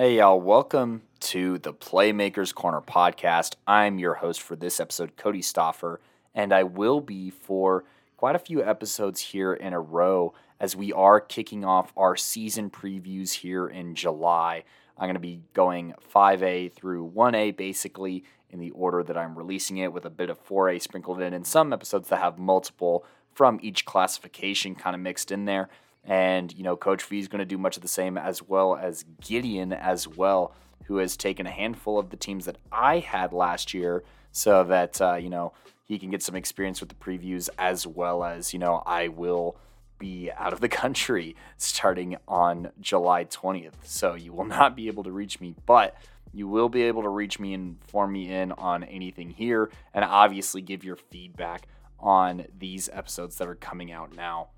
Hey, y'all, welcome to the Playmakers Corner podcast. I'm your host for this episode, Kodey Stoffer, and I will be for quite a few episodes here in a row as we are kicking off our season previews here in July. I'm going to be going 5A through 1A basically in the order that I'm releasing it with a bit of 4A sprinkled in and some episodes that have multiple from each classification kind of mixed in there. And, you know, Coach V is going to do much of the same as well as Gideon as well, who has taken a handful of the teams that I had last year so that, uh, you know, he can get some experience with the previews as well as, you know, I will be out of the country starting on July 20th. So you will not be able to reach me, but you will be able to reach me and form me in on anything here and obviously give your feedback on these episodes that are coming out now.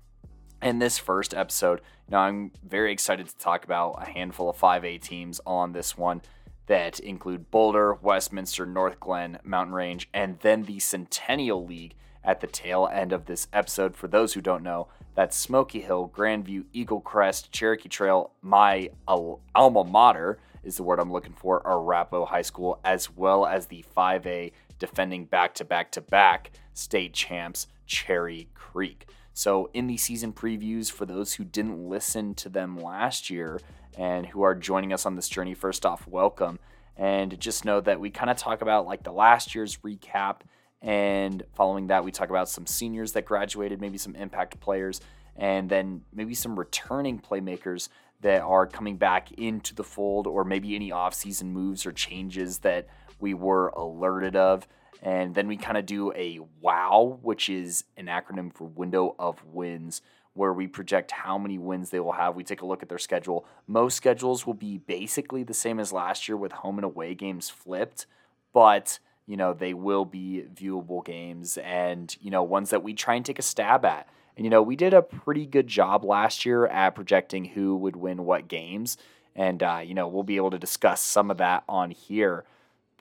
In this first episode, know, I'm very excited to talk about a handful of 5A teams on this one that include Boulder, Westminster, Northglenn, Mountain Range, and then the Centennial League at the tail end of this episode. For those who don't know, that's Smoky Hill, Grandview, Eaglecrest, Cherokee Trail, my alma mater is the word I'm looking for, Arapahoe High School, as well as the 5A defending back to back to back state champs, Cherry Creek. So, in the season previews, for those who didn't listen to them last year and who are joining us on this journey, first off, welcome. And just know that we kind of talk about like the last year's recap. And following that, we talk about some seniors that graduated, maybe some impact players, and then maybe some returning playmakers that are coming back into the fold, or maybe any offseason moves or changes that we were alerted of. And then we kind of do a WOW, which is an acronym for Window of Wins, where we project how many wins they will have. We take a look at their schedule. Most schedules will be basically the same as last year with home and away games flipped, but you know, they will be viewable games and, you know, ones that we try and take a stab at. And, you know, we did a pretty good job last year at projecting who would win what games. And, uh, you know, we'll be able to discuss some of that on here.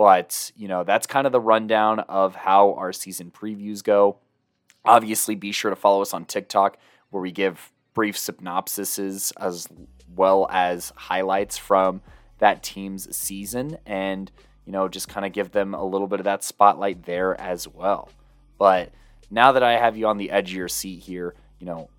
But, you know, that's kind of the rundown of how our season previews go. Obviously, be sure to follow us on TikTok where we give brief synopsises as well as highlights from that team's season and, you know, just kind of give them a little bit of that spotlight there as well. But now that I have you on the edge of your seat here, you know,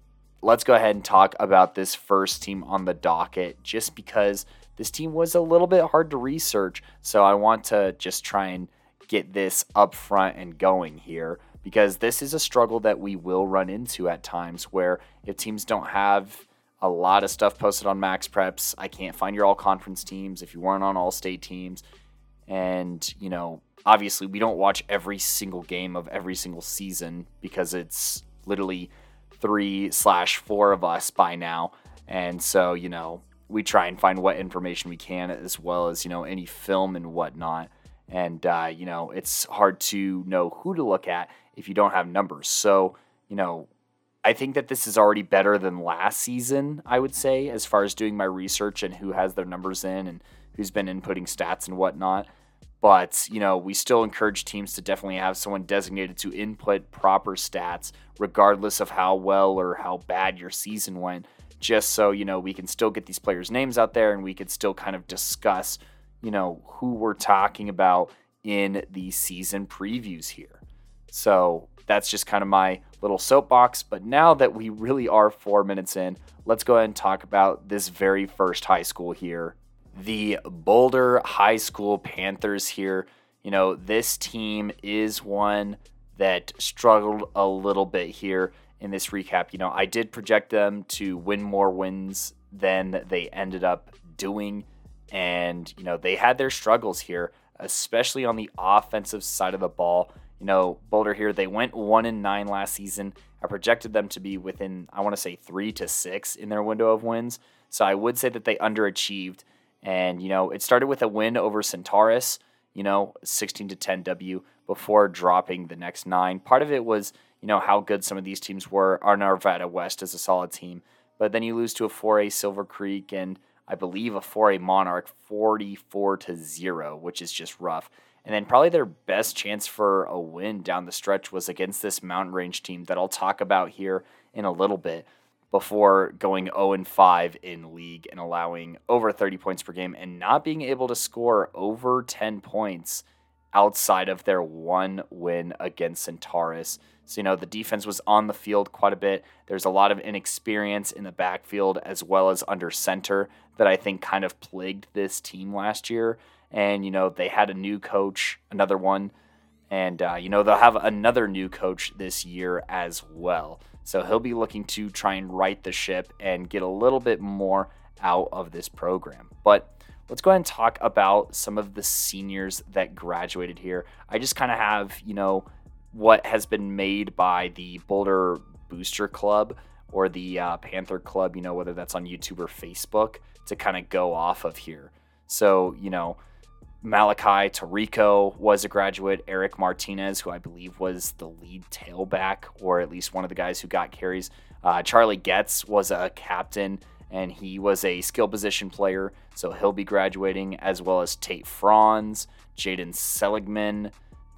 let's go ahead and talk about this first team on the docket just because this team was a little bit hard to research. So I want to just try and get this up front and going here because this is a struggle that we will run into at times where if teams don't have a lot of stuff posted on MaxPreps, I can't find your all conference teams if you weren't on all state teams. And, you know, obviously we don't watch every single game of every single season because it's literally three slash four of us by now. And so, you know, we try and find what information we can as well as, you know, any film and whatnot. And, uh, you know, it's hard to know who to look at if you don't have numbers. So, you know, I think that this is already better than last season, I would say, as far as doing my research and who has their numbers in and who's been inputting stats and whatnot. But, you know, we still encourage teams to definitely have someone designated to input proper stats, regardless of how well or how bad your season went, just so, you know, we can still get these players' names out there and we could still kind of discuss, you know, who we're talking about in the season previews here. So that's just kind of my little soapbox. But now that we really are four minutes in, let's go ahead and talk about this very first high school here the Boulder High School Panthers here. You know, this team is one that struggled a little bit here in this recap. You know, I did project them to win more wins than they ended up doing. And, you know, they had their struggles here, especially on the offensive side of the ball. You know, Boulder here, they went one and nine last season. I projected them to be within, I want to say, three to six in their window of wins. So I would say that they underachieved. And, you know, it started with a win over Centaurus, you know, 16 to 10 W before dropping the next nine. Part of it was, you know, how good some of these teams were. Our Arvada West is a solid team. But then you lose to a 4A Silver Creek and I believe a 4A Monarch 44 to 0, which is just rough. And then probably their best chance for a win down the stretch was against this Mountain Range team that I'll talk about here in a little bit. before going 0 and 5 in league and allowing over 30 points per game and not being able to score over 10 points outside of their one win against Centaurus. So, you know, the defense was on the field quite a bit. There's a lot of inexperience in the backfield as well as under center that I think kind of plagued this team last year. And, you know, they had a new coach, another one. And, uh, you know, they'll have another new coach this year as well. So he'll be looking to try and right the ship and get a little bit more out of this program. But let's go ahead and talk about some of the seniors that graduated here. I just kind of have, you know, what has been made by the Boulder Booster Club or the uh, Panther Club, you know, whether that's on YouTube or Facebook to kind of go off of here. So, you know, Malachi Tarico was a graduate. Eric Martinez, who I believe was the lead tailback, or at least one of the guys who got carries. Uh, Charlie Getz was a captain, and he was a skill position player, so he'll be graduating, as well as Tate Franz, Jaden Seligman.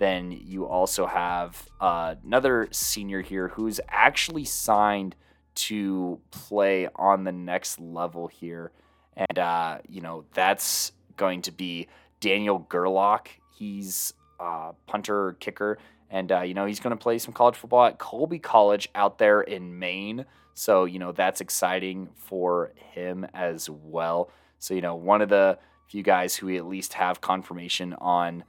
Then you also have uh, another senior here who's actually signed to play on the next level here. And, uh, you know, that's going to be Daniel Gerlach. He's a punter, kicker, and uh, you know he's going to play some college football at Colby College out there in Maine. So you know that's exciting for him as well. So you know one of the few guys who we at least have confirmation on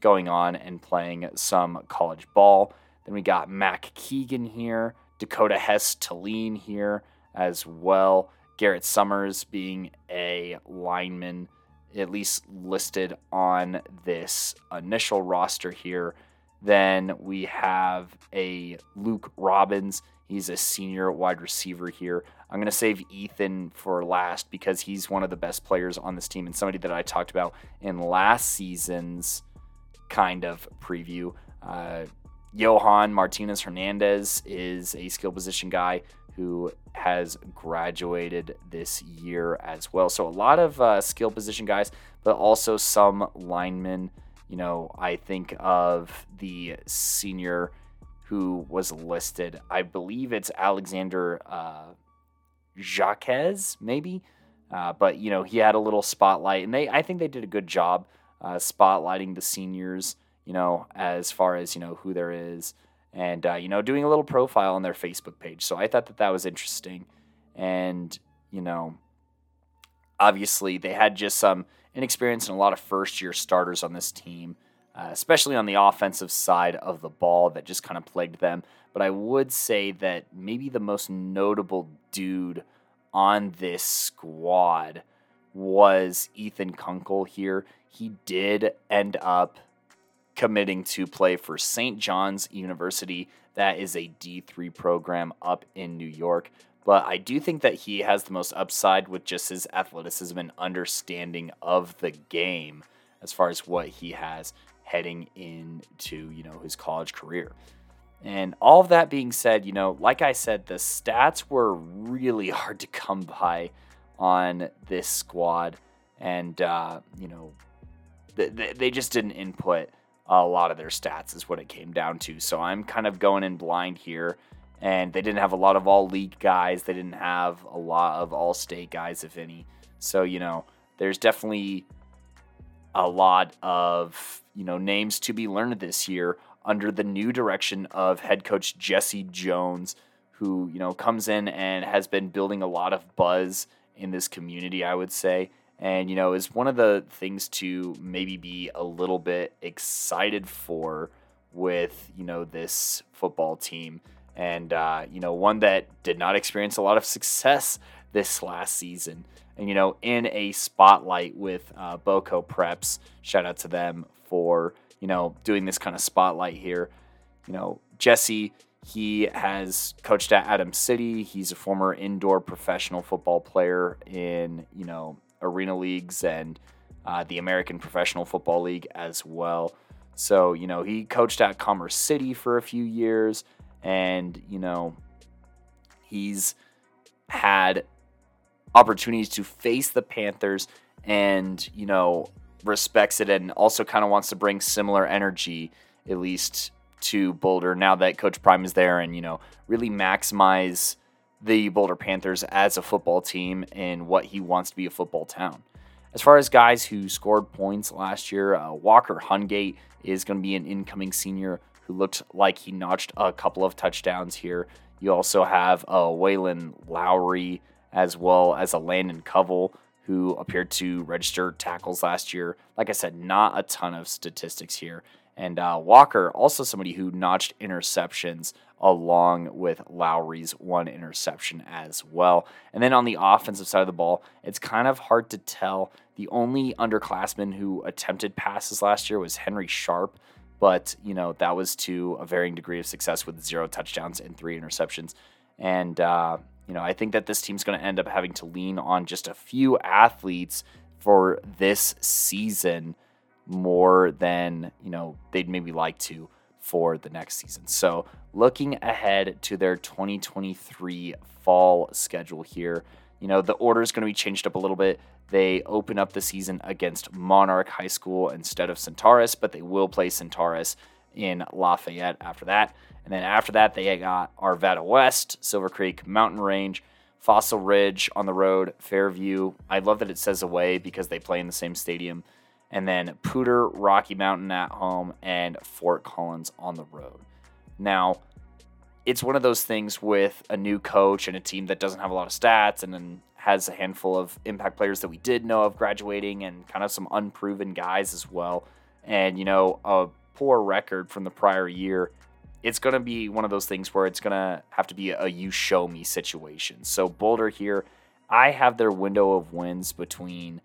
going on and playing some college ball. Then we got Mac Keegan here, Dakota Hess Talene here as well. Garrett Summers being a lineman at least listed on this initial roster here. Then we have a Luke Robbins. He's a senior wide receiver here. I'm going to save Ethan for last because he's one of the best players on this team and somebody that I talked about in last season's kind of preview. Uh, Johan Martinez Hernandez is a skill position guy who has graduated this year as well. So a lot of uh, skill position guys, but also some linemen. You know, I think of the senior who was listed. I believe it's Alexander uh, Jaquez, maybe. Uh, but you know, he had a little spotlight, and they I think they did a good job uh, spotlighting the seniors. You know, as far as you know who there is and uh, you know doing a little profile on their Facebook page. So I thought that that was interesting, and you know, obviously they had just some inexperience and a lot of first year starters on this team, uh, especially on the offensive side of the ball that just kind of plagued them. But I would say that maybe the most notable dude on this squad was Ethan Kunkel here. He did end up committing to play for St. John's University. That is a D3 program up in New York. But I do think that he has the most upside with just his athleticism and understanding of the game as far as what he has heading into, you know, his college career. And all of that being said, you know, like I said, the stats were really hard to come by on this squad. And, uh, you know, they, they just didn't input a lot of their stats, is what it came down to. So I'm kind of going in blind here. And they didn't have a lot of all league guys. They didn't have a lot of all state guys, if any. So, you know, there's definitely a lot of, you know, names to be learned this year under the new direction of head coach Jesse Jones, who, you know, comes in and has been building a lot of buzz in this community, I would say and you know is one of the things to maybe be a little bit excited for with you know this football team. And uh, you know one that did not experience a lot of success this last season. And you know in a spotlight with uh, BoCo Preps shout out to them for you know doing this kind of spotlight here. You know jesse he has coached at Adams City. He's a former indoor professional football player in, you know, arena leagues and uh, the American Professional Football League as well. So, you know, he coached at Commerce City for a few years and, you know, he's had opportunities to face the Panthers and, you know, respects it and also kind of wants to bring similar energy, at least to Boulder now that Coach Prime is there and, you know, really maximize the Boulder Panthers as a football team and what he wants to be a football town. As far as guys who scored points last year, uh, Walker Hungate is going to be an incoming senior who looked like he notched a couple of touchdowns here. You also have uh, Waylon Lowry as well as a Landon Covell who appeared to register tackles last year. Like I said, not a ton of statistics here. And uh, Walker, also somebody who notched interceptions along with Lowry's one interception as well. And then on the offensive side of the ball, it's kind of hard to tell. The only underclassman who attempted passes last year was Henry Sharp, but you know that was to a varying degree of success with zero touchdowns and three interceptions. And uh, you know I think that this team's going to end up having to lean on just a few athletes for this season more than you know they'd maybe like to for the next season. So looking ahead to their 2023 fall schedule here, you know the order is going to be changed up a little bit. They open up the season against Monarch High School instead of Centaurus, but they will play Centaurus in Lafayette after that. And then after that, they got Arvada West, Silver Creek, Mountain Range, Fossil Ridge on the road, Fairview. I love that it says away because they play in the same stadium. And then Poudre, Rocky Mountain at home, and Fort Collins on the road. Now, it's one of those things with a new coach and a team that doesn't have a lot of stats and then has a handful of impact players that we did know of graduating and kind of some unproven guys as well. And, you know, a poor record from the prior year. It's going to be one of those things where it's going to have to be a you show me situation. So, Boulder here, I have their window of wins between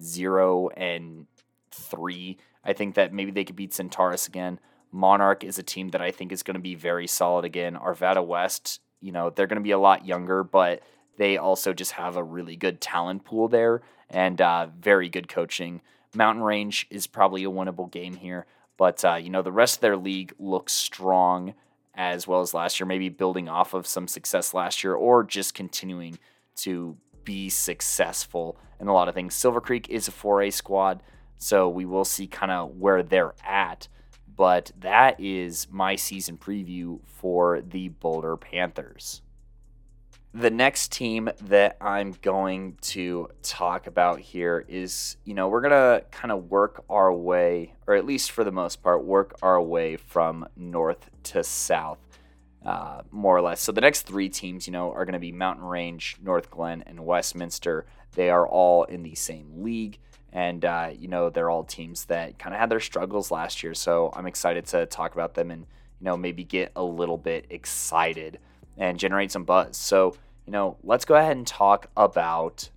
zero and three. I think that maybe they could beat Centaurus again. Monarch is a team that I think is going to be very solid again. Arvada West, you know, they're going to be a lot younger, but they also just have a really good talent pool there and uh, very good coaching. Mountain Range is probably a winnable game here, but uh, you know the rest of their league looks strong as well as last year. Maybe building off of some success last year, or just continuing to be successful in a lot of things. Silver Creek is a 4A squad, so we will see kind of where they're at. But that is my season preview for the Boulder Panthers. The next team that I'm going to talk about here is, you know, we're going to kind of work our way, or at least for the most part, work our way from north to south, uh, more or less. So the next three teams, you know, are going to be Mountain Range, Northglenn, and Westminster. They are all in the same league and uh, you know they're all teams that kind of had their struggles last year. So I'm excited to talk about them and you know maybe get a little bit excited and generate some buzz. So you know let's go ahead and talk about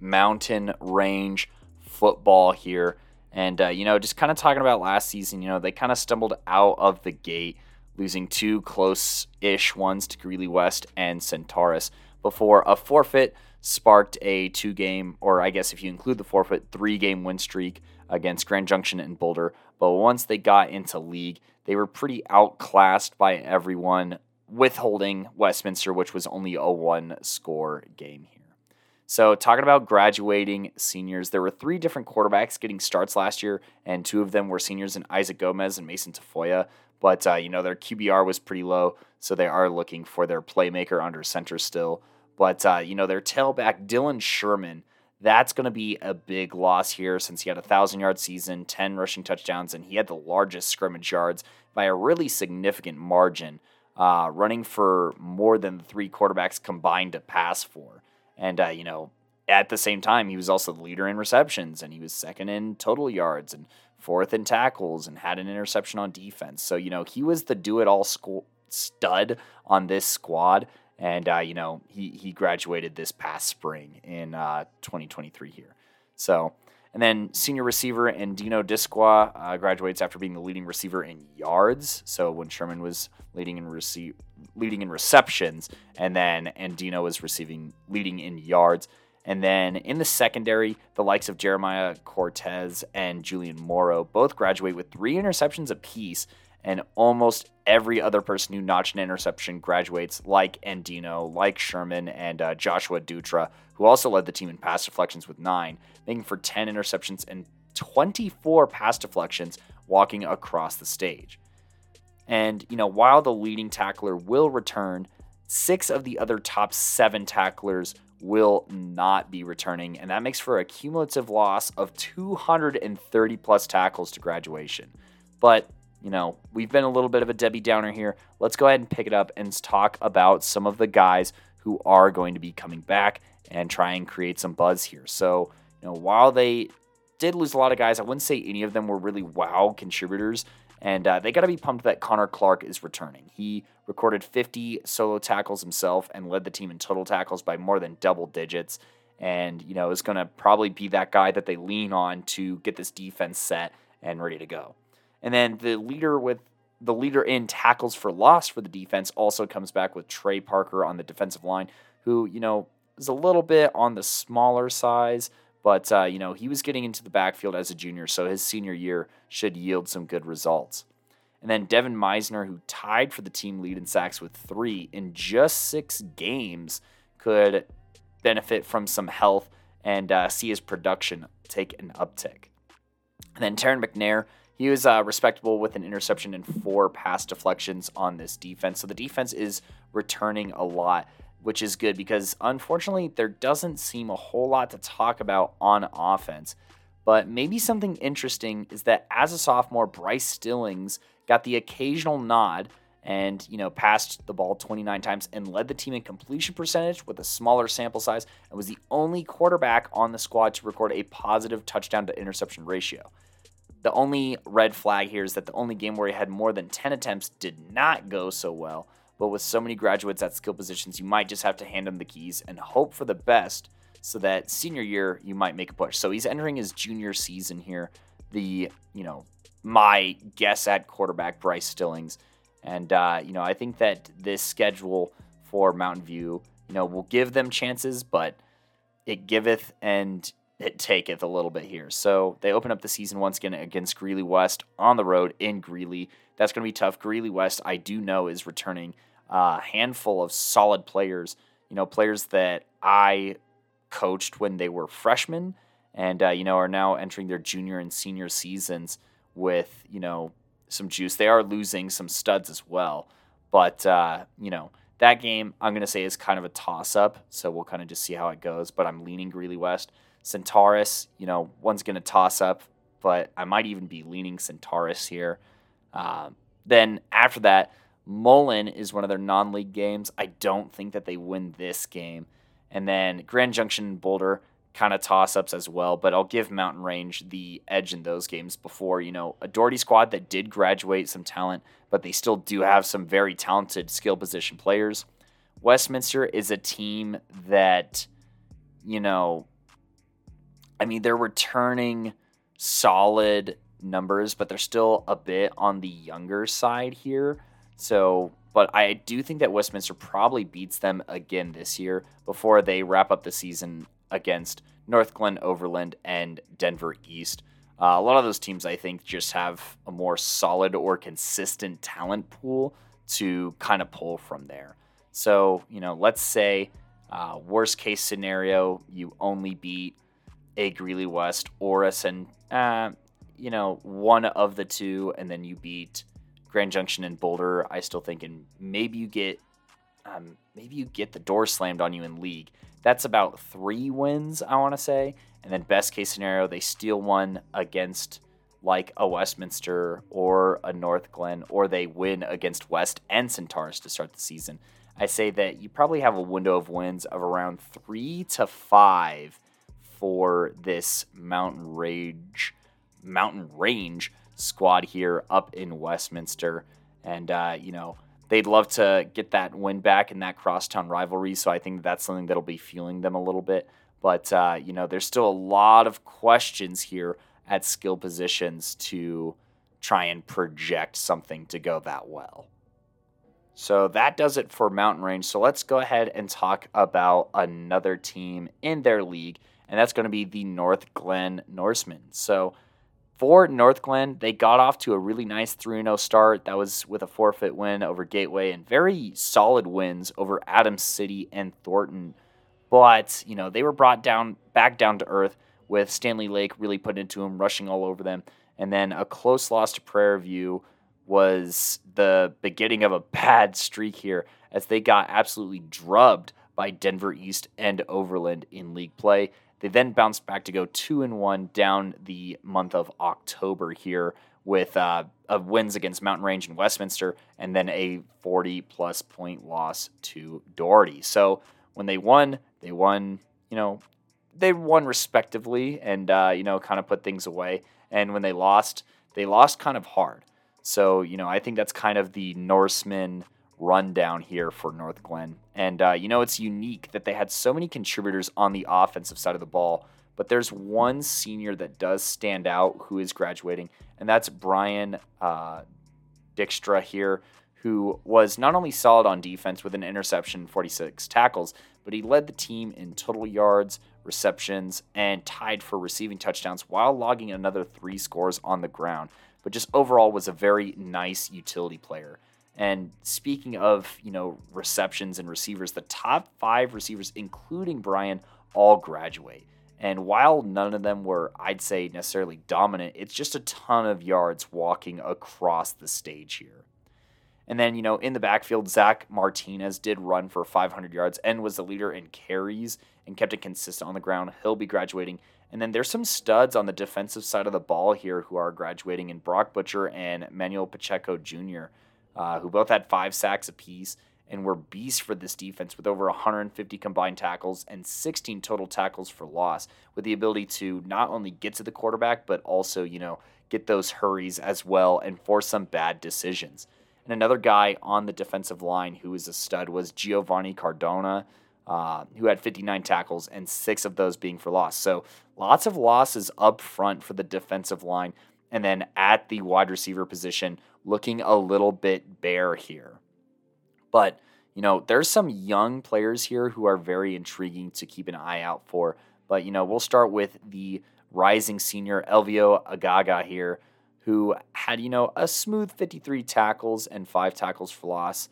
mountain range football here, and uh, you know just kind of talking about last season. You know they kind of stumbled out of the gate, losing two close-ish ones to Greeley West and Centaurus before a forfeit sparked a two game, or I guess if you include the forfeit, three game win streak against Grand Junction and Boulder. But once they got into league, they were pretty outclassed by everyone, withholding Westminster, which was only a one score game here. So, talking about graduating seniors, there were three different quarterbacks getting starts last year, and two of them were seniors in Isaac Gomez and Mason Tafoya. But, uh, you know, their QBR was pretty low, so they are looking for their playmaker under center still. But, uh, you know, their tailback, Dylan Sherman, that's going to be a big loss here since he had a 1,000 yard season, 10 rushing touchdowns, and he had the largest scrimmage yards by a really significant margin, uh, running for more than three quarterbacks combined to pass for. And, uh, you know, at the same time, he was also the leader in receptions, and he was second in total yards and fourth in tackles and had an interception on defense. So, you know, he was the do it all stud on this squad and uh, you know he he graduated this past spring in uh, 2023 here. So, and then senior receiver Andino Disqua uh, graduates after being the leading receiver in yards. So when Sherman was leading in receive leading in receptions, and then Andino was receiving leading in yards. And then in the secondary, the likes of Jeremiah Cortez and Julian Morrow both graduate with three interceptions apiece and almost every other person who notched an interception graduates, like Andino, like Sherman, and uh, Joshua Dutra, who also led the team in pass deflections with nine, making for 10 interceptions and 24 pass deflections walking across the stage. And, you know, while the leading tackler will return, six of the other top seven tacklers will not be returning, and that makes for a cumulative loss of 230 plus tackles to graduation. But, you know, we've been a little bit of a Debbie Downer here. Let's go ahead and pick it up and talk about some of the guys who are going to be coming back and try and create some buzz here. So, you know, while they did lose a lot of guys, I wouldn't say any of them were really wow contributors. And uh, they got to be pumped that Connor Clark is returning. He recorded 50 solo tackles himself and led the team in total tackles by more than double digits. And, you know, is going to probably be that guy that they lean on to get this defense set and ready to go. And then the leader with the leader in tackles for loss for the defense also comes back with Trey Parker on the defensive line, who, you know, is a little bit on the smaller size, but, uh, you know, he was getting into the backfield as a junior, so his senior year should yield some good results. And then Devin Meisner, who tied for the team lead in sacks with three in just six games, could benefit from some health and uh, see his production take an uptick. And then Taryn McNair, he was uh, respectable with an interception and four pass deflections on this defense. So the defense is returning a lot which is good because unfortunately there doesn't seem a whole lot to talk about on offense. But maybe something interesting is that as a sophomore, Bryce Stillings got the occasional nod and you know passed the ball 29 times and led the team in completion percentage with a smaller sample size and was the only quarterback on the squad to record a positive touchdown to interception ratio. The only red flag here is that the only game where he had more than 10 attempts did not go so well. But with so many graduates at skill positions, you might just have to hand them the keys and hope for the best so that senior year you might make a push. So he's entering his junior season here. The, you know, my guess at quarterback, Bryce Stillings. And, uh, you know, I think that this schedule for Mountain View, you know, will give them chances, but it giveth and it taketh a little bit here. So they open up the season once again against Greeley West on the road in Greeley. That's going to be tough. Greeley West, I do know, is returning a handful of solid players. You know, players that I coached when they were freshmen, and uh, you know are now entering their junior and senior seasons with you know some juice. They are losing some studs as well, but uh, you know that game I'm going to say is kind of a toss up. So we'll kind of just see how it goes. But I'm leaning Greeley West. Centaurus, you know, one's going to toss up, but I might even be leaning Centaurus here. Uh, then after that, Mullen is one of their non league games. I don't think that they win this game. And then Grand Junction and Boulder, kind of toss ups as well, but I'll give Mountain Range the edge in those games before, you know, a Doherty squad that did graduate some talent, but they still do have some very talented skill position players. Westminster is a team that, you know, I mean, they're returning solid numbers, but they're still a bit on the younger side here. So, but I do think that Westminster probably beats them again this year before they wrap up the season against Northglenn Overland and Denver East. Uh, a lot of those teams, I think, just have a more solid or consistent talent pool to kind of pull from there. So, you know, let's say uh, worst case scenario, you only beat a Greeley West or a Sen, uh, you know, one of the two, and then you beat Grand Junction and Boulder. I still think, and maybe you get, um, maybe you get the door slammed on you in league. That's about three wins, I want to say, and then best case scenario, they steal one against like a Westminster or a Northglenn, or they win against West and Centaurus to start the season. I say that you probably have a window of wins of around three to five for this Mountain Rage Mountain Range squad here up in Westminster. And uh, you know, they'd love to get that win back in that crosstown rivalry. So I think that's something that'll be fueling them a little bit. But uh, you know, there's still a lot of questions here at skill positions to try and project something to go that well. So that does it for Mountain Range. So let's go ahead and talk about another team in their league and that's going to be the Northglenn Norsemen. So for Northglenn, they got off to a really nice 3 0 start. That was with a forfeit win over Gateway and very solid wins over Adams City and Thornton. But, you know, they were brought down back down to earth with Stanley Lake really putting into them, rushing all over them. And then a close loss to Prairie View was the beginning of a bad streak here as they got absolutely drubbed by Denver East and Overland in league play. They then bounced back to go two and one down the month of October here with uh, wins against Mountain Range and Westminster, and then a 40 plus point loss to Doherty. So when they won, they won, you know, they won respectively and, uh, you know, kind of put things away. And when they lost, they lost kind of hard. So, you know, I think that's kind of the Norseman rundown here for Northglenn. And, uh, you know, it's unique that they had so many contributors on the offensive side of the ball, but there's one senior that does stand out who is graduating, and that's Brian uh, Dykstra here, who was not only solid on defense with an interception 46 tackles, but he led the team in total yards, receptions, and tied for receiving touchdowns while logging another three scores on the ground. But just overall was a very nice utility player. And speaking of, you know, receptions and receivers, the top five receivers, including Brian, all graduate. And while none of them were, I'd say, necessarily dominant, it's just a ton of yards walking across the stage here. And then, you know, in the backfield, Zach Martinez did run for 500 yards and was the leader in carries and kept it consistent on the ground. He'll be graduating. And then there's some studs on the defensive side of the ball here who are graduating in Brock Butcher and Manuel Pacheco Jr., uh, who both had five sacks apiece and were beasts for this defense with over 150 combined tackles and 16 total tackles for loss, with the ability to not only get to the quarterback, but also, you know, get those hurries as well and force some bad decisions. And another guy on the defensive line who was a stud was Giovanni Cardona, uh, who had 59 tackles and six of those being for loss. So lots of losses up front for the defensive line. And then at the wide receiver position, looking a little bit bare here. But, you know, there's some young players here who are very intriguing to keep an eye out for. But, you know, we'll start with the rising senior Elvio Agaga here, who had, you know, a smooth 53 tackles and five tackles for loss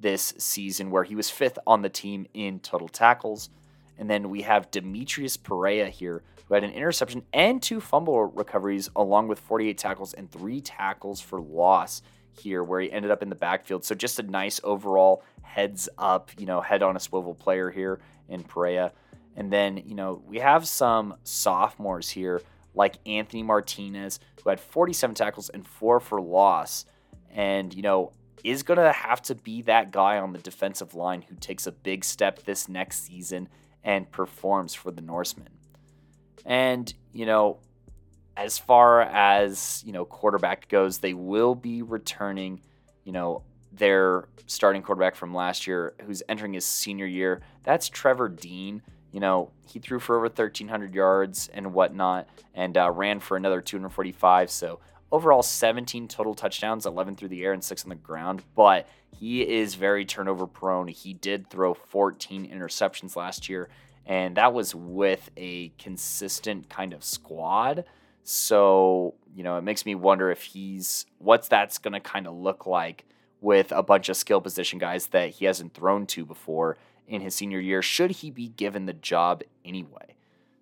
this season, where he was fifth on the team in total tackles. And then we have Demetrius Perea here, who had an interception and two fumble recoveries, along with 48 tackles and three tackles for loss here where he ended up in the backfield. So just a nice overall heads up, you know, head on a swivel player here in Perea. And then, you know, we have some sophomores here like Anthony Martinez, who had 47 tackles and four for loss. And, you know, is going to have to be that guy on the defensive line who takes a big step this next season and performs for the Norsemen. And, you know, as far as you know quarterback goes, they will be returning, you know, their starting quarterback from last year, who's entering his senior year. That's Trevor Dean. You know, he threw for over 1,300 yards and whatnot, and uh, ran for another 245. So overall, 17 total touchdowns, 11 through the air and six on the ground. But he is very turnover prone. He did throw 14 interceptions last year, and that was with a consistent kind of squad. So, you know, it makes me wonder if he's what's that's going to kind of look like with a bunch of skill position guys that he hasn't thrown to before in his senior year, should he be given the job anyway.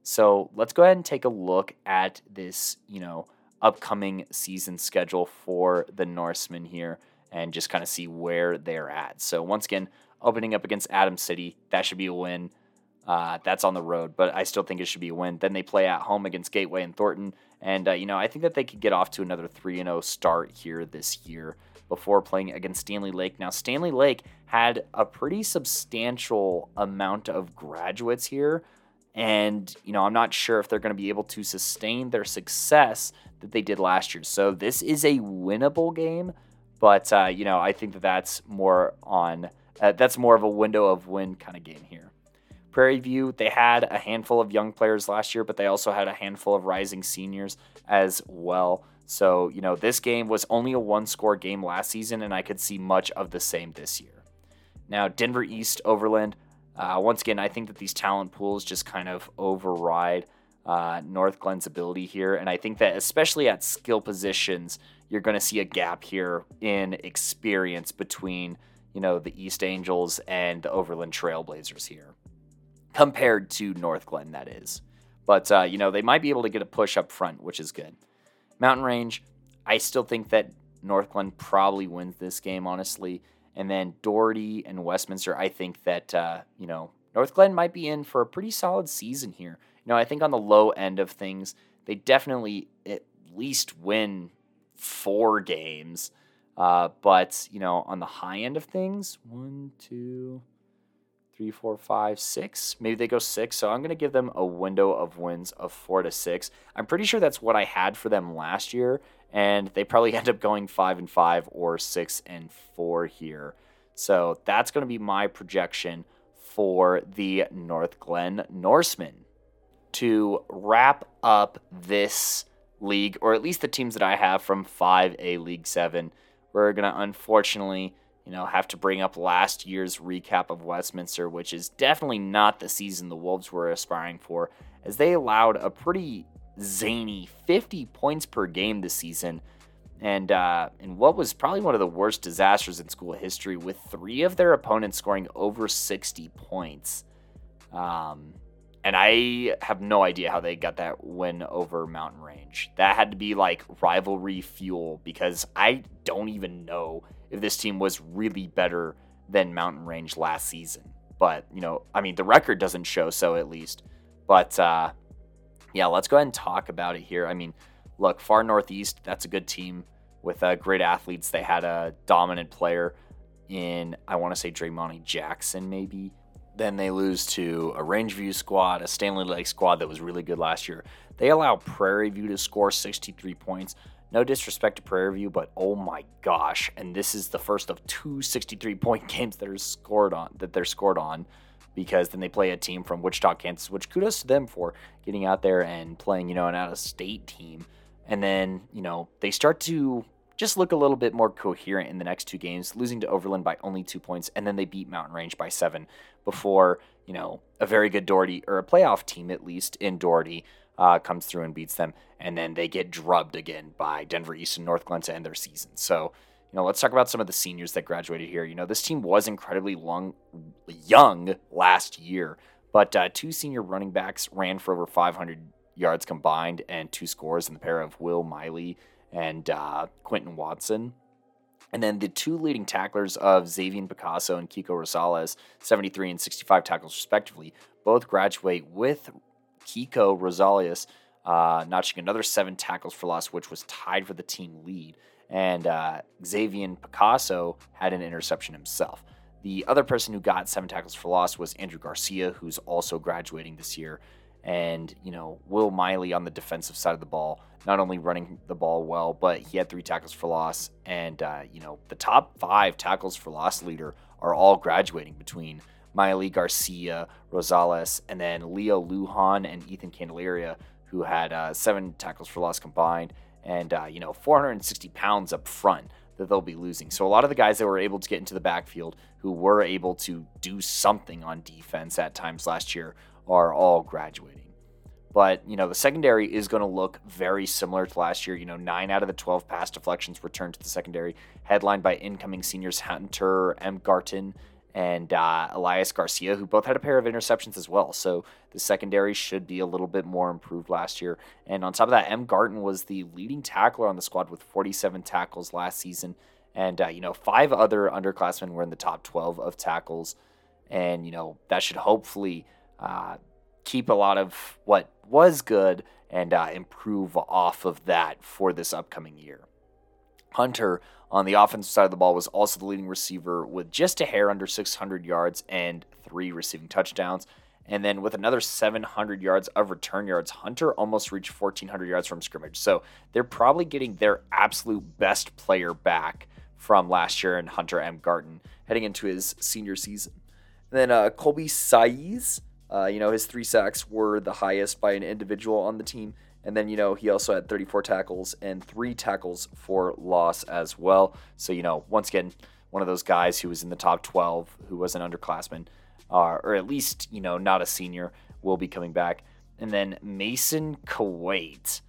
So, let's go ahead and take a look at this, you know, upcoming season schedule for the Norsemen here and just kind of see where they're at. So, once again, opening up against Adams City, that should be a win. Uh, that's on the road, but I still think it should be a win. Then they play at home against Gateway and Thornton, and uh, you know I think that they could get off to another three and zero oh start here this year before playing against Stanley Lake. Now Stanley Lake had a pretty substantial amount of graduates here, and you know I'm not sure if they're going to be able to sustain their success that they did last year. So this is a winnable game, but uh, you know I think that that's more on uh, that's more of a window of win kind of game here. Prairie View, they had a handful of young players last year, but they also had a handful of rising seniors as well. So, you know, this game was only a one score game last season, and I could see much of the same this year. Now, Denver East, Overland, uh, once again, I think that these talent pools just kind of override uh, Northglenn's ability here. And I think that, especially at skill positions, you're going to see a gap here in experience between, you know, the East Angels and the Overland Trailblazers here compared to Northglenn, that is. But, uh, you know, they might be able to get a push up front, which is good. Mountain Range, I still think that Northglenn probably wins this game, honestly. And then Doherty and Westminster, I think that, uh, you know, Northglenn might be in for a pretty solid season here. Know, I think on the low end of things, they definitely at least win four games. Uh, but, you know, on the high end of things, one, two, three, four, five, six. Maybe they go six. So I'm going to give them a window of wins of four to six. I'm pretty sure that's what I had for them last year. And they probably end up going five and five or six and four here. So that's going to be my projection for the Northglenn Norsemen. To wrap up this league, or at least the teams that I have from 5A League 7, we're going to unfortunately you know, have to bring up last year's recap of Westminster, which is definitely not the season the Wolves were aspiring for, as they allowed a pretty zany 50 points per game this season. And uh, what was probably one of the worst disasters in school history, with three of their opponents scoring over 60 points. Um, and I have no idea how they got that win over Mountain Range. That had to be like rivalry fuel because I don't even know if this team was really better than Mountain Range last season. But, you know, I mean, the record doesn't show so at least. But, uh, yeah, let's go ahead and talk about it here. I mean, look, Far Northeast, that's a good team with uh, great athletes. They had a dominant player in, I want to say, Draymond Jackson, maybe. Then they lose to a Rangeview squad, a Stanley Lake squad that was really good last year. They allow Prairie View to score 63 points. No disrespect to Prairie View, but oh my gosh! And this is the first of two 63 point games that are scored on that they're scored on, because then they play a team from Wichita, Kansas. Which kudos to them for getting out there and playing, you know, an out of state team. And then you know they start to just look a little bit more coherent in the next two games, losing to Overland by only two points, and then they beat Mountain Range by seven before you know a very good Doherty, or a playoff team at least in Doherty, uh, comes through and beats them, and then they get drubbed again by Denver East and Northglenn to end their season. So, you know, let's talk about some of the seniors that graduated here. You know, this team was incredibly long, young last year, but uh, two senior running backs ran for over 500 yards combined and two scores in the pair of Will Miley and uh, Quentin Watson. And then the two leading tacklers of Xavier Picasso and Kiko Rosales, 73 and 65 tackles respectively, both graduate with Kiko Rosales uh, notching another seven tackles for loss, which was tied for the team lead. And uh, Xavier Picasso had an interception himself. The other person who got seven tackles for loss was Andrew Garcia, who's also graduating this year. And, you know, Will Miley on the defensive side of the ball, not only running the ball well, but he had three tackles for loss. And, uh, you know, the top five tackles for loss leader are all graduating between Miley Garcia, Rosales, and then Leo Lujan and Ethan Candelaria, who had uh, seven tackles for loss combined, and uh, you know 460 pounds up front that they'll be losing. So a lot of the guys that were able to get into the backfield, who were able to do something on defense at times last year, are all graduating. But, you know, the secondary is going to look very similar to last year. You know, nine out of the 12 pass deflections returned to the secondary, headlined by incoming seniors Hunter M. Garton and uh, Elias Garcia, who both had a pair of interceptions as well. So the secondary should be a little bit more improved last year. And on top of that, M. Garton was the leading tackler on the squad with 47 tackles last season. And, uh, you know, five other underclassmen were in the top 12 of tackles. And, you know, that should hopefully uh, keep a lot of what was good and uh, improve off of that for this upcoming year. Hunter on the offensive side of the ball was also the leading receiver with just a hair under 600 yards and three receiving touchdowns. And then with another 700 yards of return yards, Hunter almost reached 1,400 yards from scrimmage. So they're probably getting their absolute best player back from last year in Hunter M. Garton heading into his senior season. And then uh, Colby Saiz, uh, you know, his three sacks were the highest by an individual on the team. And then, you know, he also had 34 tackles and three tackles for loss as well. So, you know, once again, one of those guys who was in the top 12, who was an underclassman, uh, or at least, you know, not a senior, will be coming back. And then Mason Kuwait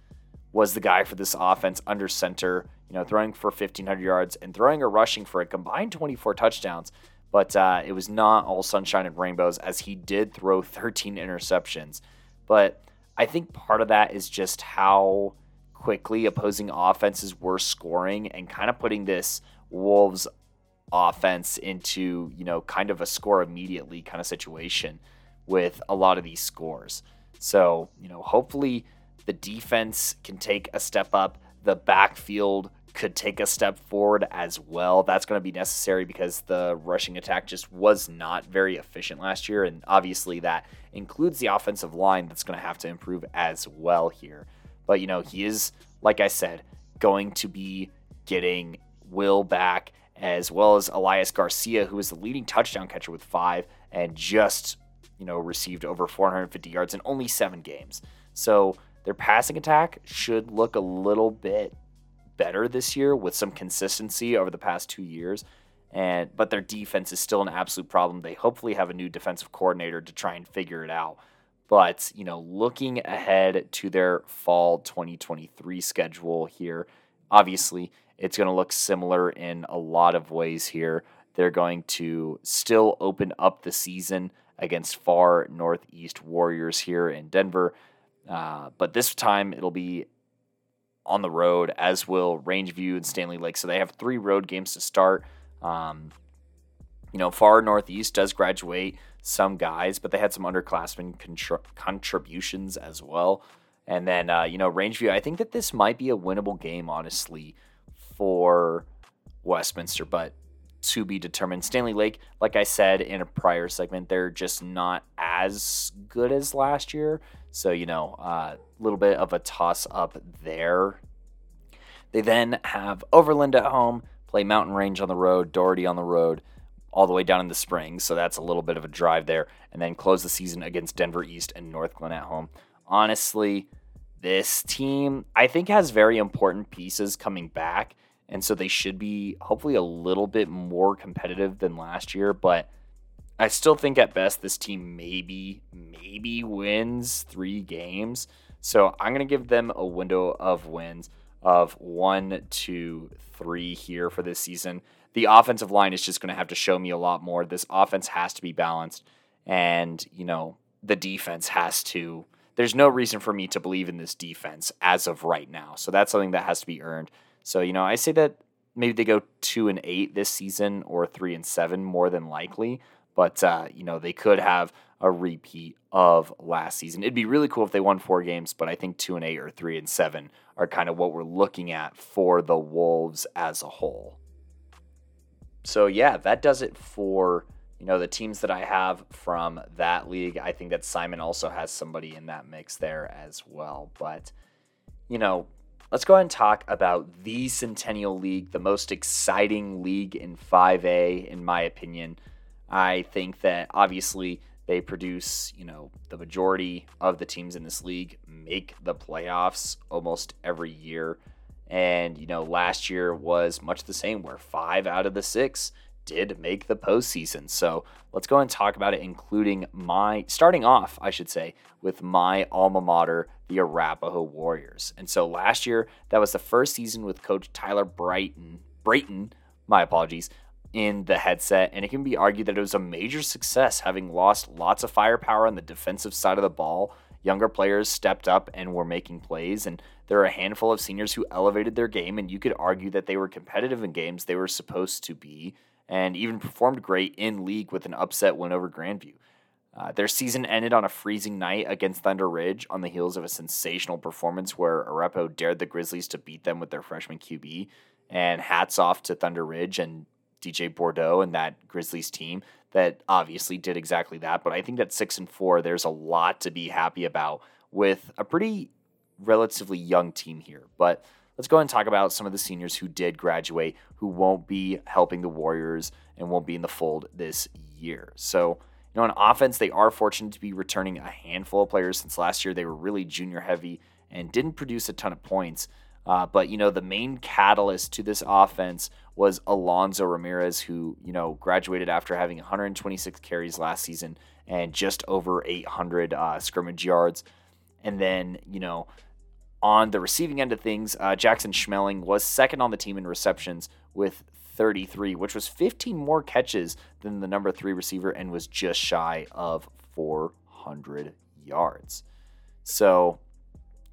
was the guy for this offense under center, you know, throwing for 1,500 yards and throwing or rushing for a combined 24 touchdowns. But uh, it was not all sunshine and rainbows as he did throw 13 interceptions. But I think part of that is just how quickly opposing offenses were scoring and kind of putting this Wolves offense into, you know, kind of a score immediately kind of situation with a lot of these scores. So, you know, hopefully the defense can take a step up. The backfield could take a step forward as well. That's going to be necessary because the rushing attack just was not very efficient last year. And obviously, that includes the offensive line that's going to have to improve as well here. But, you know, he is, like I said, going to be getting Will back as well as Elias Garcia, who is the leading touchdown catcher with five and just, you know, received over 450 yards in only seven games. So their passing attack should look a little bit better this year with some consistency over the past two years. And but their defense is still an absolute problem. They hopefully have a new defensive coordinator to try and figure it out. But, you know, looking ahead to their fall 2023 schedule here, obviously it's going to look similar in a lot of ways here. They're going to still open up the season against far northeast Warriors here in Denver. Uh, but this time it'll be on the road, as will Rangeview and Stanley Lake. So they have three road games to start. Um, you know, far northeast does graduate some guys, but they had some underclassmen contr- contributions as well. And then, uh, you know, Rangeview, I think that this might be a winnable game, honestly, for Westminster, but to be determined. Stanley Lake, like I said in a prior segment, they're just not as good as last year. So, you know, a uh, little bit of a toss up there. They then have Overland at home, play Mountain Range on the road, Doherty on the road, all the way down in the spring. So that's a little bit of a drive there. And then close the season against Denver East and Northglenn at home. Honestly, this team, I think, has very important pieces coming back. And so they should be hopefully a little bit more competitive than last year. But I still think at best this team maybe maybe wins three games. So I'm gonna give them a window of wins of one, two, three here for this season. The offensive line is just gonna have to show me a lot more. This offense has to be balanced, and you know the defense has to. There's no reason for me to believe in this defense as of right now. So that's something that has to be earned. So you know I say that maybe they go two and eight this season or three and seven more than likely. But uh, you know, they could have a repeat of last season. It'd be really cool if they won four games, but I think two and eight or three and seven are kind of what we're looking at for the Wolves as a whole. So yeah, that does it for you know the teams that I have from that league. I think that Simon also has somebody in that mix there as well. But you know, let's go ahead and talk about the Centennial League, the most exciting league in 5A, in my opinion. I think that obviously they produce, you know, the majority of the teams in this league make the playoffs almost every year. And, you know, last year was much the same, where five out of the six did make the postseason. So let's go and talk about it, including my starting off, I should say, with my alma mater, the Arapahoe Warriors. And so last year, that was the first season with Coach Tyler Brighton, Brayton, my apologies, in the headset, and it can be argued that it was a major success, having lost lots of firepower on the defensive side of the ball. Younger players stepped up and were making plays, and there are a handful of seniors who elevated their game, and you could argue that they were competitive in games they were supposed to be, and even performed great in league with an upset win over Grandview. Uh, their season ended on a freezing night against Thunder Ridge on the heels of a sensational performance where Arapahoe dared the Grizzlies to beat them with their freshman QB. And hats off to Thunder Ridge and DJ Bordeaux and that Grizzlies team that obviously did exactly that. But I think that six and four, there's a lot to be happy about with a pretty relatively young team here. But let's go and talk about some of the seniors who did graduate who won't be helping the Warriors and won't be in the fold this year. So, you know, on offense, they are fortunate to be returning a handful of players since last year they were really junior heavy and didn't produce a ton of points. Uh, but you know, the main catalyst to this offense was Alonzo Ramirez, who you know graduated after having 126 carries last season and just over 800 uh, scrimmage yards. And then you know, on the receiving end of things, uh, Jackson Schmeling was second on the team in receptions with 33, which was 15 more catches than the number three receiver and was just shy of 400 yards. So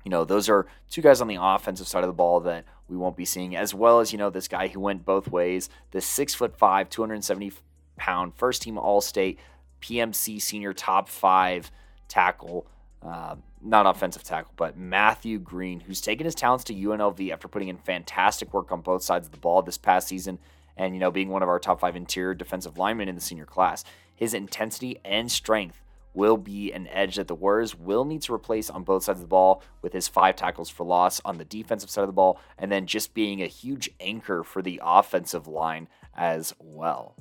you know, those are two guys on the offensive side of the ball that we won't be seeing, as well as, you know, this guy who went both ways, the six foot five, 270 pound first team All State PMC senior top five tackle, uh, not offensive tackle, but Matthew Green, who's taken his talents to UNLV after putting in fantastic work on both sides of the ball this past season and, you know, being one of our top five interior defensive linemen in the senior class. His intensity and strength will be an edge that the Warriors will need to replace on both sides of the ball with his five tackles for loss on the defensive side of the ball, and then just being a huge anchor for the offensive line as well.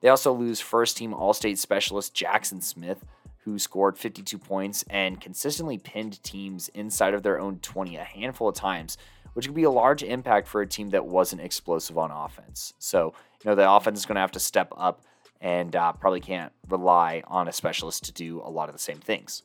They also lose first team All State specialist Jackson Smith, who scored 52 points and consistently pinned teams inside of their own 20 a handful of times, which could be a large impact for a team that wasn't explosive on offense. So, you know, the offense is going to have to step up and uh, probably can't rely on a specialist to do a lot of the same things.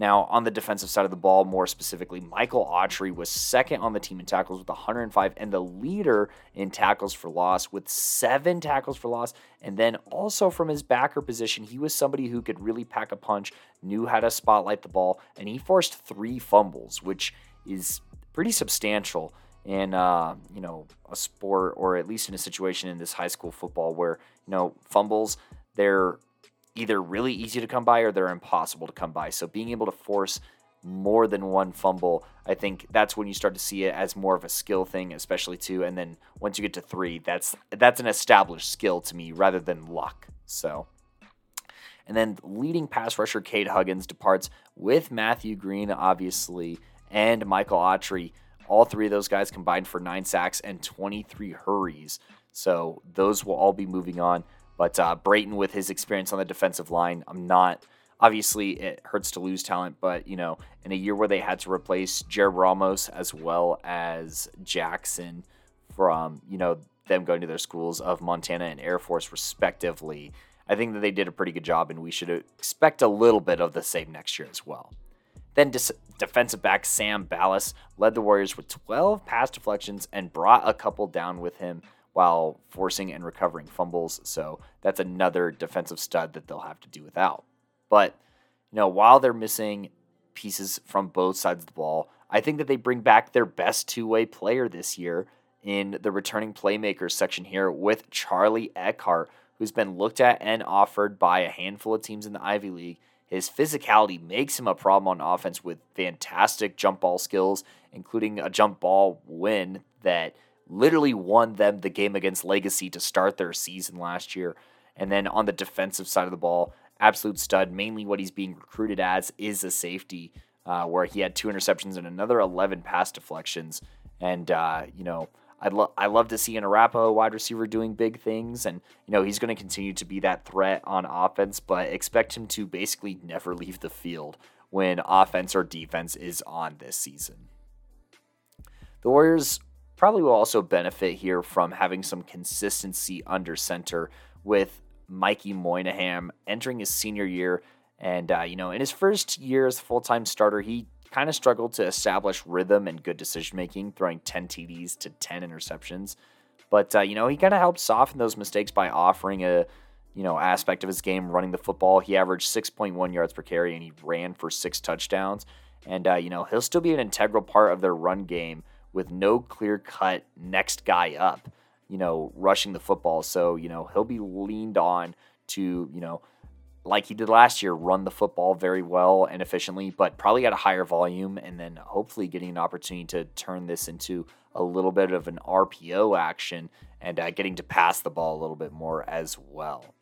Now, on the defensive side of the ball, more specifically, Michael Autry was second on the team in tackles with 105 and the leader in tackles for loss with seven tackles for loss. And then also from his backer position, he was somebody who could really pack a punch, knew how to spotlight the ball, and he forced three fumbles, which is pretty substantial in uh, you know a sport or at least in a situation in this high school football where you know fumbles they're either really easy to come by or they're impossible to come by. So being able to force more than one fumble, I think that's when you start to see it as more of a skill thing, especially two. And then once you get to three, that's that's an established skill to me rather than luck. So. And then leading pass rusher Cade Huggins departs with Matthew Green, obviously, and Michael Autry. All three of those guys combined for nine sacks and 23 hurries. So those will all be moving on. But uh, Brayton, with his experience on the defensive line, I'm not. Obviously, it hurts to lose talent, but you know, in a year where they had to replace Jared Ramos as well as Jackson from you know them going to their schools of Montana and Air Force respectively, I think that they did a pretty good job, and we should expect a little bit of the same next year as well. Then dis- defensive back Sam Ballas led the Warriors with 12 pass deflections and brought a couple down with him while forcing and recovering fumbles. So that's another defensive stud that they'll have to do without. But, you know, while they're missing pieces from both sides of the ball, I think that they bring back their best two way player this year in the returning playmakers section here with Charlie Eckhart, who's been looked at and offered by a handful of teams in the Ivy League. His physicality makes him a problem on offense with fantastic jump ball skills, including a jump ball win that literally won them the game against Legacy to start their season last year. And then on the defensive side of the ball, absolute stud. Mainly what he's being recruited as is a safety, uh, where he had two interceptions and another 11 pass deflections. And, uh, you know, I'd lo- I love to see an Arapahoe wide receiver doing big things. And, you know, he's going to continue to be that threat on offense, but expect him to basically never leave the field when offense or defense is on this season. The Warriors probably will also benefit here from having some consistency under center with Mikey Moynihan entering his senior year. And, uh, you know, in his first year as a full time starter, he kind of struggled to establish rhythm and good decision making, throwing 10 TDs to 10 interceptions. But, uh, you know, he kind of helped soften those mistakes by offering a, you know, aspect of his game running the football. He averaged 6.1 yards per carry and he ran for six touchdowns. And, uh, you know, he'll still be an integral part of their run game with no clear cut next guy up, you know, rushing the football. So, you know, he'll be leaned on to, you know, like he did last year, run the football very well and efficiently, but probably at a higher volume, and then hopefully getting an opportunity to turn this into a little bit of an RPO action and uh, getting to pass the ball a little bit more as well.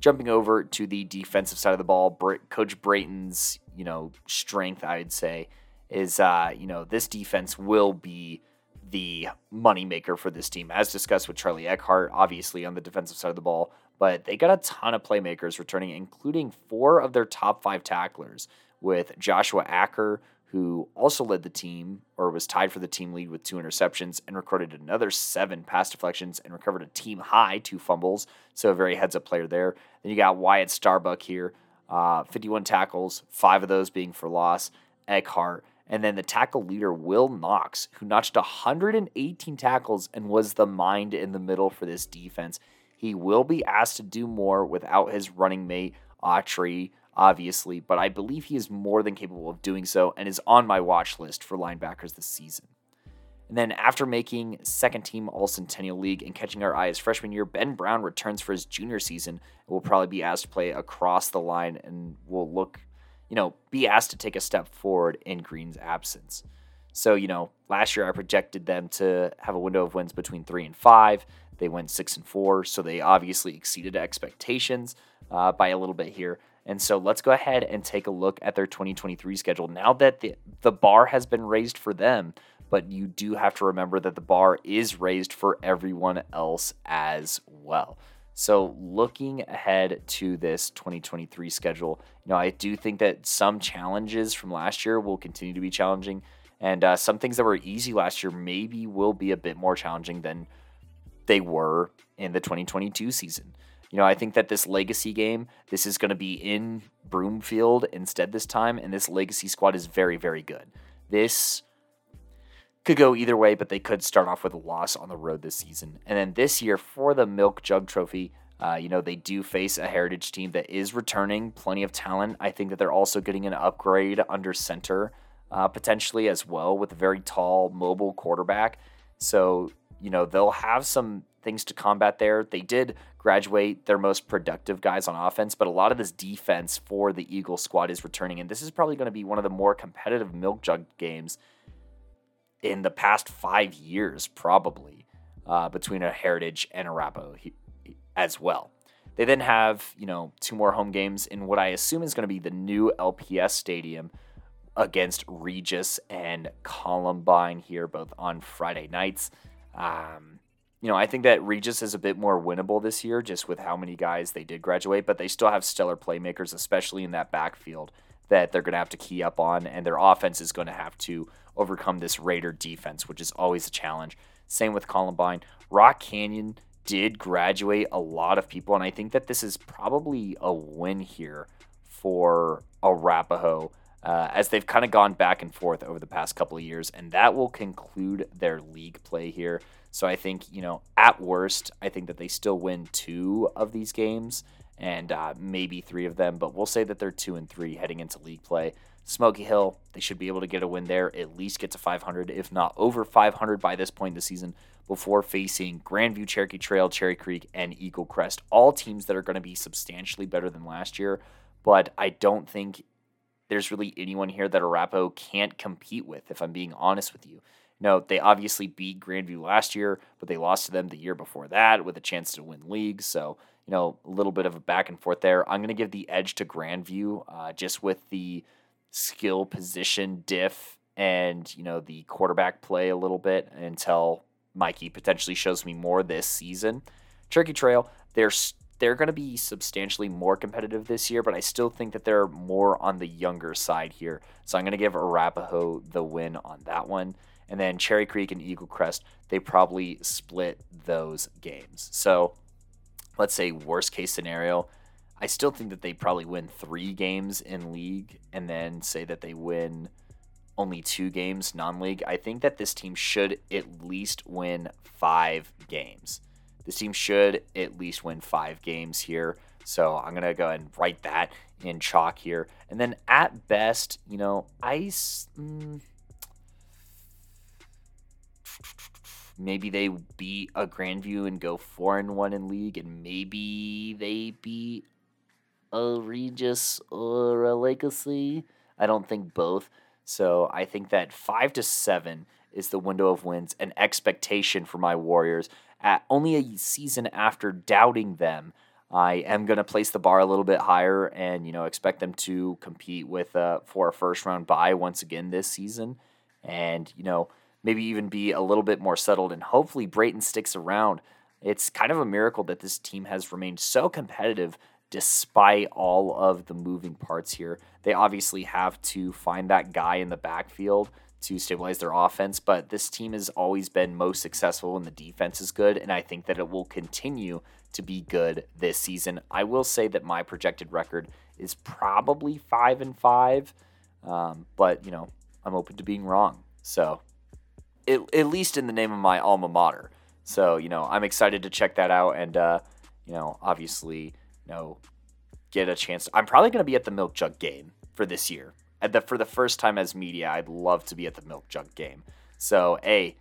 Jumping over to the defensive side of the ball, Coach Brayton's, you know, strength, I'd say, is uh, you know this defense will be the moneymaker for this team, as discussed with Charlie Eckhart, obviously on the defensive side of the ball. But they got a ton of playmakers returning, including four of their top five tacklers, with Joshua Acker, who also led the team or was tied for the team lead with two interceptions and recorded another seven pass deflections and recovered a team high two fumbles. So a very heads up player there. Then you got Wyatt Starbuck here, uh, 51 tackles, five of those being for loss. Eckhart and then the tackle leader, Will Knox, who notched 118 tackles and was the mind in the middle for this defense. He will be asked to do more without his running mate, Autry, obviously, but I believe he is more than capable of doing so and is on my watch list for linebackers this season. And then after making second team All Centennial League and catching our eye his freshman year, Ben Brown returns for his junior season and will probably be asked to play across the line and will look, you know, be asked to take a step forward in Green's absence. So, you know, last year I projected them to have a window of wins between three and five. They went six and four, so they obviously exceeded expectations uh, by a little bit here. And so let's go ahead and take a look at their 2023 schedule. Now that the, the bar has been raised for them, but you do have to remember that the bar is raised for everyone else as well. So, looking ahead to this 2023 schedule, you know, I do think that some challenges from last year will continue to be challenging, and uh, some things that were easy last year maybe will be a bit more challenging than they were in the 2022 season. You know, I think that this legacy game, this is going to be in Broomfield instead this time, and this legacy squad is very, very good. This could go either way, but they could start off with a loss on the road this season. And then this year for the Milk Jug Trophy, uh, you know, they do face a heritage team that is returning plenty of talent. I think that they're also getting an upgrade under center uh, potentially as well with a very tall, mobile quarterback. So, you know, they'll have some things to combat there. They did graduate their most productive guys on offense, but a lot of this defense for the Eagle squad is returning. And this is probably going to be one of the more competitive Milk Jug games in the past five years, probably, uh, between a Heritage and Arapahoe as well. They then have, you know, two more home games in what I assume is going to be the new LPS stadium against Regis and Columbine here, both on Friday nights. Um, you know, I think that Regis is a bit more winnable this year just with how many guys they did graduate, but they still have stellar playmakers, especially in that backfield, that they're going to have to key up on, and their offense is going to have to overcome this Raider defense, which is always a challenge. Same with Columbine. Rock Canyon did graduate a lot of people, and I think that this is probably a win here for Arapahoe. Uh, as they've kind of gone back and forth over the past couple of years, and that will conclude their league play here. So I think, you know, at worst, I think that they still win two of these games and uh, maybe three of them, but we'll say that they're two and three heading into league play. Smoky Hill, they should be able to get a win there, at least get to 500, if not over 500 by this point in the season, before facing Grandview, Cherokee Trail, Cherry Creek, and Eaglecrest. All teams that are going to be substantially better than last year, but I don't think there's really anyone here that Arapahoe can't compete with, if I'm being honest with you. No, they obviously beat Grandview last year, but they lost to them the year before that with a chance to win league. So, you know, a little bit of a back and forth there. I'm going to give the edge to Grandview uh, just with the skill position diff and you know the quarterback play a little bit until Mikey potentially shows me more this season. Cherokee Trail, they're they're going to be substantially more competitive this year, but I still think that they're more on the younger side here. So I'm going to give Arapahoe the win on that one. And then Cherry Creek and Eaglecrest, they probably split those games. So let's say worst case scenario, I still think that they probably win three games in league and then say that they win only two games non league. I think that this team should at least win five games. This team should at least win five games here. So I'm going to go ahead and write that in chalk here. And then at best, you know, ice. Mm, maybe they beat a Grandview and go four and one in league, and maybe they beat a Regis or a Legacy. I don't think both. So I think that five to seven is the window of wins and expectation for my Warriors. At only a season after doubting them, I am going to place the bar a little bit higher and you know expect them to compete with uh, for a first round bye once again this season, and you know maybe even be a little bit more settled. And hopefully Brayton sticks around. It's kind of a miracle that this team has remained so competitive despite all of the moving parts here. They obviously have to find that guy in the backfield to stabilize their offense, but this team has always been most successful when the defense is good, and I think that it will continue to be good this season. I will say that my projected record is probably five and five, um, but you know I'm open to being wrong. So, it, at least in the name of my alma mater. So you know I'm excited to check that out, and uh, you know obviously know get a chance. I'm probably going to be at the Milk Jug game for this year. At the for the first time as media, I'd love to be at the Milk Jug game. So, a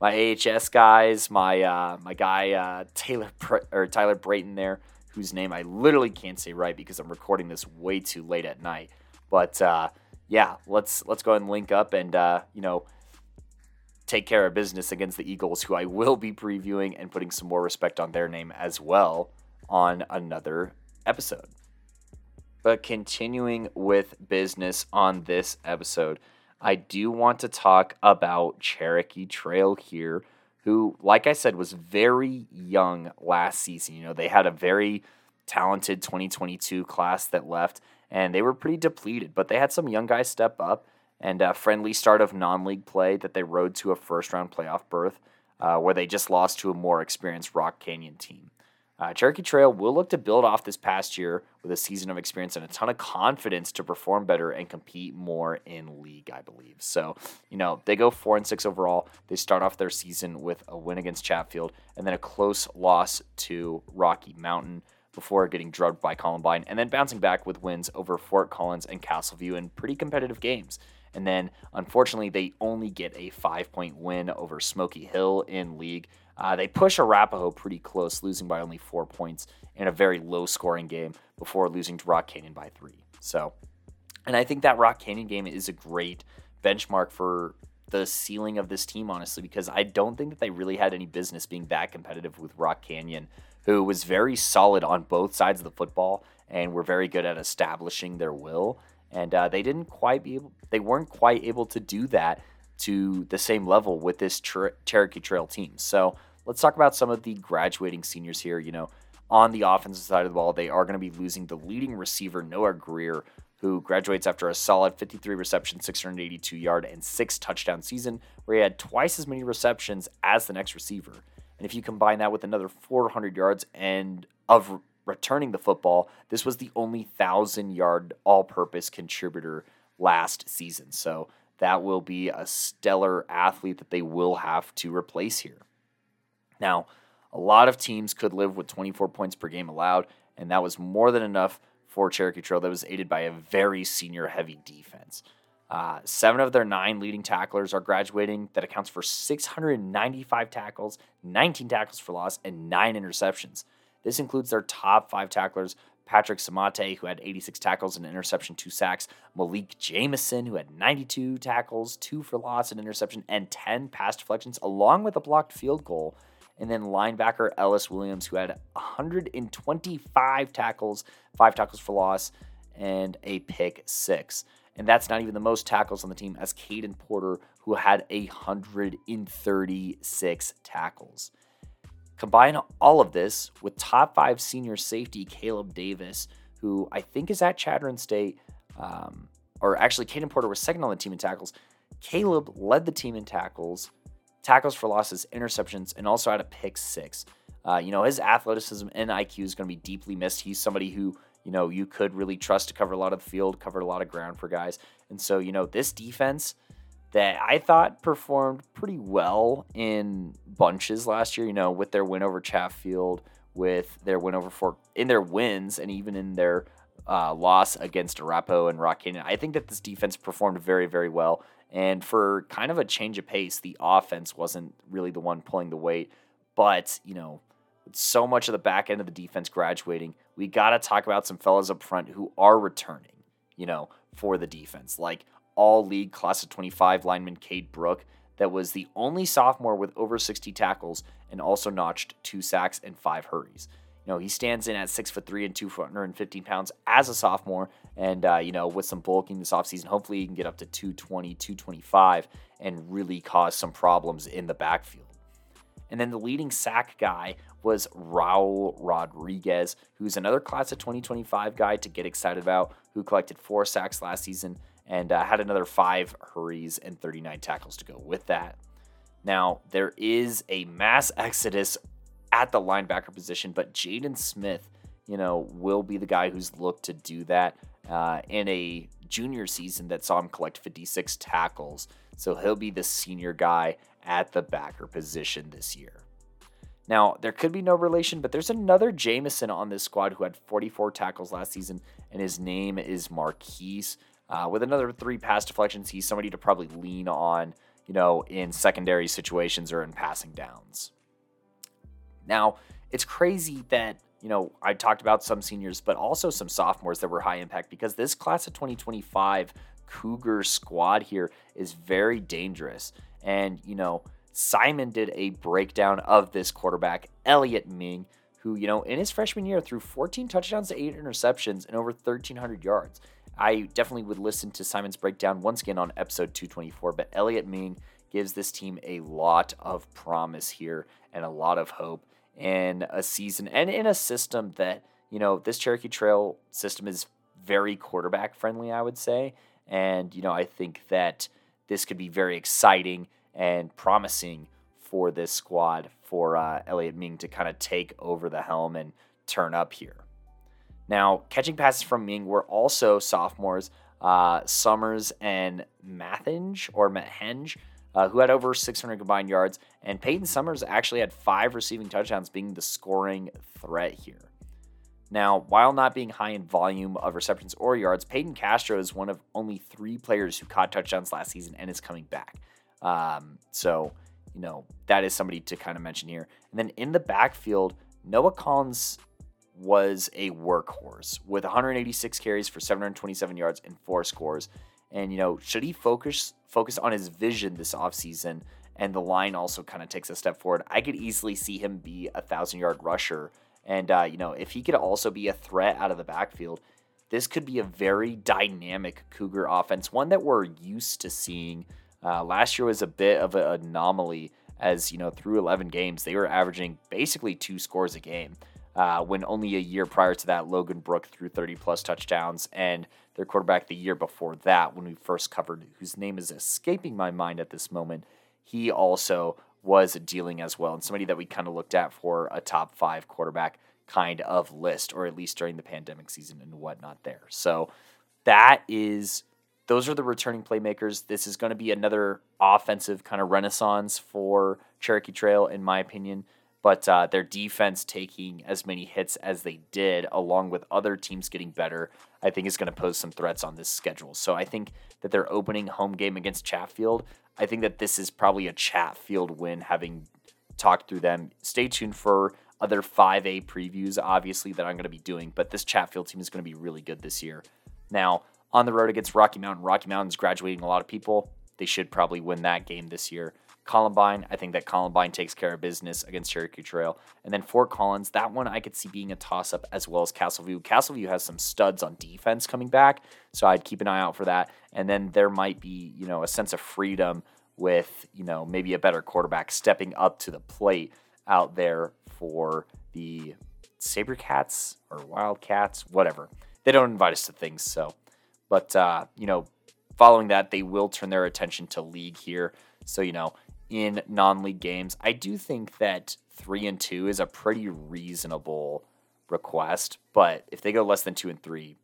my AHS guys, my uh, my guy uh, Taylor or Tyler Brayton there, whose name I literally can't say right because I'm recording this way too late at night. But uh, yeah, let's let's go and link up and uh, you know take care of business against the Eagles, who I will be previewing and putting some more respect on their name as well on another episode. But continuing with business on this episode, I do want to talk about Cherokee Trail here, who, like I said, was very young last season. You know, they had a very talented 2022 class that left, and they were pretty depleted, but they had some young guys step up and a friendly start of non league play that they rode to a first round playoff berth, uh, where they just lost to a more experienced Rock Canyon team. Uh, Cherokee Trail will look to build off this past year with a season of experience and a ton of confidence to perform better and compete more in league, I believe. So, you know, they go four and six overall. They start off their season with a win against Chatfield and then a close loss to Rocky Mountain before getting drugged by Columbine and then bouncing back with wins over Fort Collins and Castleview in pretty competitive games. And then, unfortunately, they only get a five point win over Smoky Hill in league uh, they push Arapahoe pretty close, losing by only four points in a very low scoring game before losing to Rock Canyon by three. So, and I think that Rock Canyon game is a great benchmark for the ceiling of this team, honestly, because I don't think that they really had any business being that competitive with Rock Canyon, who was very solid on both sides of the football and were very good at establishing their will. And uh, they didn't quite be able, they weren't quite able to do that to the same level with this Cherokee Trail team. So let's talk about some of the graduating seniors here. You know, on the offensive side of the ball, they are going to be losing the leading receiver, Noah Greer, who graduates after a solid 53 reception, 682 yard, and six touchdown season, where he had twice as many receptions as the next receiver. And if you combine that with another 400 yards and of returning the football, this was the only thousand yard all purpose contributor last season. So that will be a stellar athlete that they will have to replace here. Now, a lot of teams could live with 24 points per game allowed, and that was more than enough for Cherokee Trail that was aided by a very senior heavy defense. Uh, seven of their nine leading tacklers are graduating. That accounts for 695 tackles, 19 tackles for loss, and nine interceptions. This includes their top five tacklers Patrick Samate, who had 86 tackles and interception, two sacks. Malik Jamison, who had 92 tackles, two for loss, and interception, and 10 pass deflections, along with a blocked field goal. And then linebacker Ellis Williams, who had 125 tackles, five tackles for loss, and a pick six. And that's not even the most tackles on the team, as Caden Porter, who had 136 tackles. Combine all of this with top five senior safety Caleb Davis, who I think is at Chadron State, um, or actually, Caden Porter was second on the team in tackles. Caleb led the team in tackles, tackles for losses, interceptions, and also had a pick six. Uh, you know, his athleticism and IQ is going to be deeply missed. He's somebody who, you know, you could really trust to cover a lot of the field, cover a lot of ground for guys. And so, you know, this defense that I thought performed pretty well in bunches last year, you know, with their win over Chatfield, with their win over Fort, in their wins, and even in their uh, loss against Arapahoe and Rock Canyon. I think that this defense performed very, very well. And for kind of a change of pace, the offense wasn't really the one pulling the weight. But, you know, with so much of the back end of the defense graduating, we got to talk about some fellas up front who are returning, you know, for the defense. Like all league class of 25 lineman Cade Brook, that was the only sophomore with over 60 tackles and also notched two sacks and five hurries. You know, he stands in at six foot three and 215 pounds as a sophomore. And, uh, you know, with some bulking this offseason, hopefully he can get up to 220, 225 and really cause some problems in the backfield. And then the leading sack guy was Raul Rodriguez, who's another class of 2025 guy to get excited about, who collected four sacks last season and uh, had another five hurries and 39 tackles to go with that. Now, there is a mass exodus at the linebacker position, but Jaden Smith, you know, will be the guy who's looked to do that uh, in a junior season that saw him collect 56 tackles. So he'll be the senior guy at the backer position this year. Now, there could be no relation, but there's another Jamison on this squad who had 44 tackles last season, and his name is Marquise. Uh, with another three pass deflections, he's somebody to probably lean on, you know, in secondary situations or in passing downs. Now, it's crazy that, you know, I talked about some seniors, but also some sophomores that were high impact because this class of 2025 Cougar squad here is very dangerous. And, you know, Simon did a breakdown of this quarterback, Elliot Ming, who, you know, in his freshman year threw 14 touchdowns to eight interceptions and over 1,300 yards. I definitely would listen to Simon's breakdown once again on episode 224, but Elliot Ming gives this team a lot of promise here and a lot of hope in a season and in a system that, you know, this Cherokee Trail system is very quarterback friendly, I would say. And, you know, I think that this could be very exciting and promising for this squad for uh, Elliot Ming to kind of take over the helm and turn up here. Now, catching passes from Ming were also sophomores, uh, Summers and Mathenge or Mathenge, uh, who had over 600 combined yards. And Peyton Summers actually had five receiving touchdowns, being the scoring threat here. Now, while not being high in volume of receptions or yards, Peyton Castro is one of only three players who caught touchdowns last season and is coming back. Um, so, you know, that is somebody to kind of mention here. And then in the backfield, Noah Collins was a workhorse with 186 carries for 727 yards and four scores. And, you know, should he focus focus on his vision this offseason and the line also kind of takes a step forward, I could easily see him be a thousand yard rusher and, uh, you know, if he could also be a threat out of the backfield, this could be a very dynamic Cougar offense, one that we're used to seeing. Uh, last year was a bit of an anomaly as, you know, through 11 games, they were averaging basically two scores a game. Uh, when only a year prior to that, Logan Brook threw 30 plus touchdowns, and their quarterback the year before that, when we first covered, whose name is escaping my mind at this moment, he also was dealing as well, and somebody that we kind of looked at for a top five quarterback kind of list, or at least during the pandemic season and whatnot there. So that is those are the returning playmakers. This is going to be another offensive kind of renaissance for Cherokee Trail, in my opinion. But uh, their defense taking as many hits as they did, along with other teams getting better, I think is going to pose some threats on this schedule. So I think that their opening home game against Chatfield I think that this is probably a Chatfield win, having talked through them. Stay tuned for other 5A previews, obviously, that I'm going to be doing, but this Chatfield team is going to be really good this year. Now, on the road against Rocky Mountain, Rocky Mountain's graduating a lot of people. They should probably win that game this year. Columbine, I think that Columbine takes care of business against Cherokee Trail. And then Fort Collins, that one I could see being a toss up as well as Castleview. Castleview has some studs on defense coming back, so I'd keep an eye out for that. And then there might be, you know, a sense of freedom with, you know, maybe a better quarterback stepping up to the plate out there for the Sabercats or Wildcats, whatever. They don't invite us to things, so. But, uh, you know, following that, they will turn their attention to league here. So, you know, in non-league games. I do think that three and two is a pretty reasonable request, but if they go less than two and three,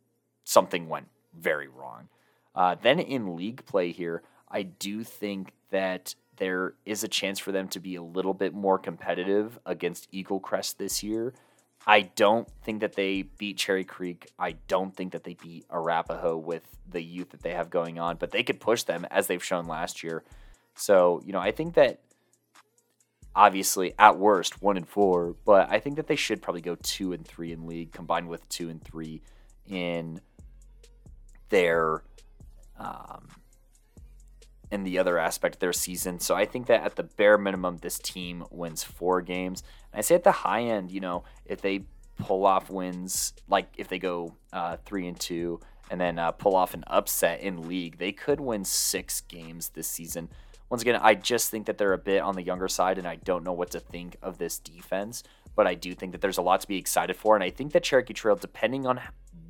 something went very wrong. Uh, then in league play here, I do think that there is a chance for them to be a little bit more competitive against Eaglecrest this year. I don't think that they beat Cherry Creek. I don't think that they beat Arapahoe with the youth that they have going on, but they could push them as they've shown last year. So, you know, I think that obviously at worst one and four, but I think that they should probably go two and three in league combined with two and three in their um, in the other aspect of their season. So I think that at the bare minimum, this team wins four games. And I say at the high end, you know, if they pull off wins, like if they go uh, three and two and then uh, pull off an upset in league, they could win six games this season. Once again, I just think that they're a bit on the younger side, and I don't know what to think of this defense. But I do think that there's a lot to be excited for, and I think that Cherokee Trail, depending on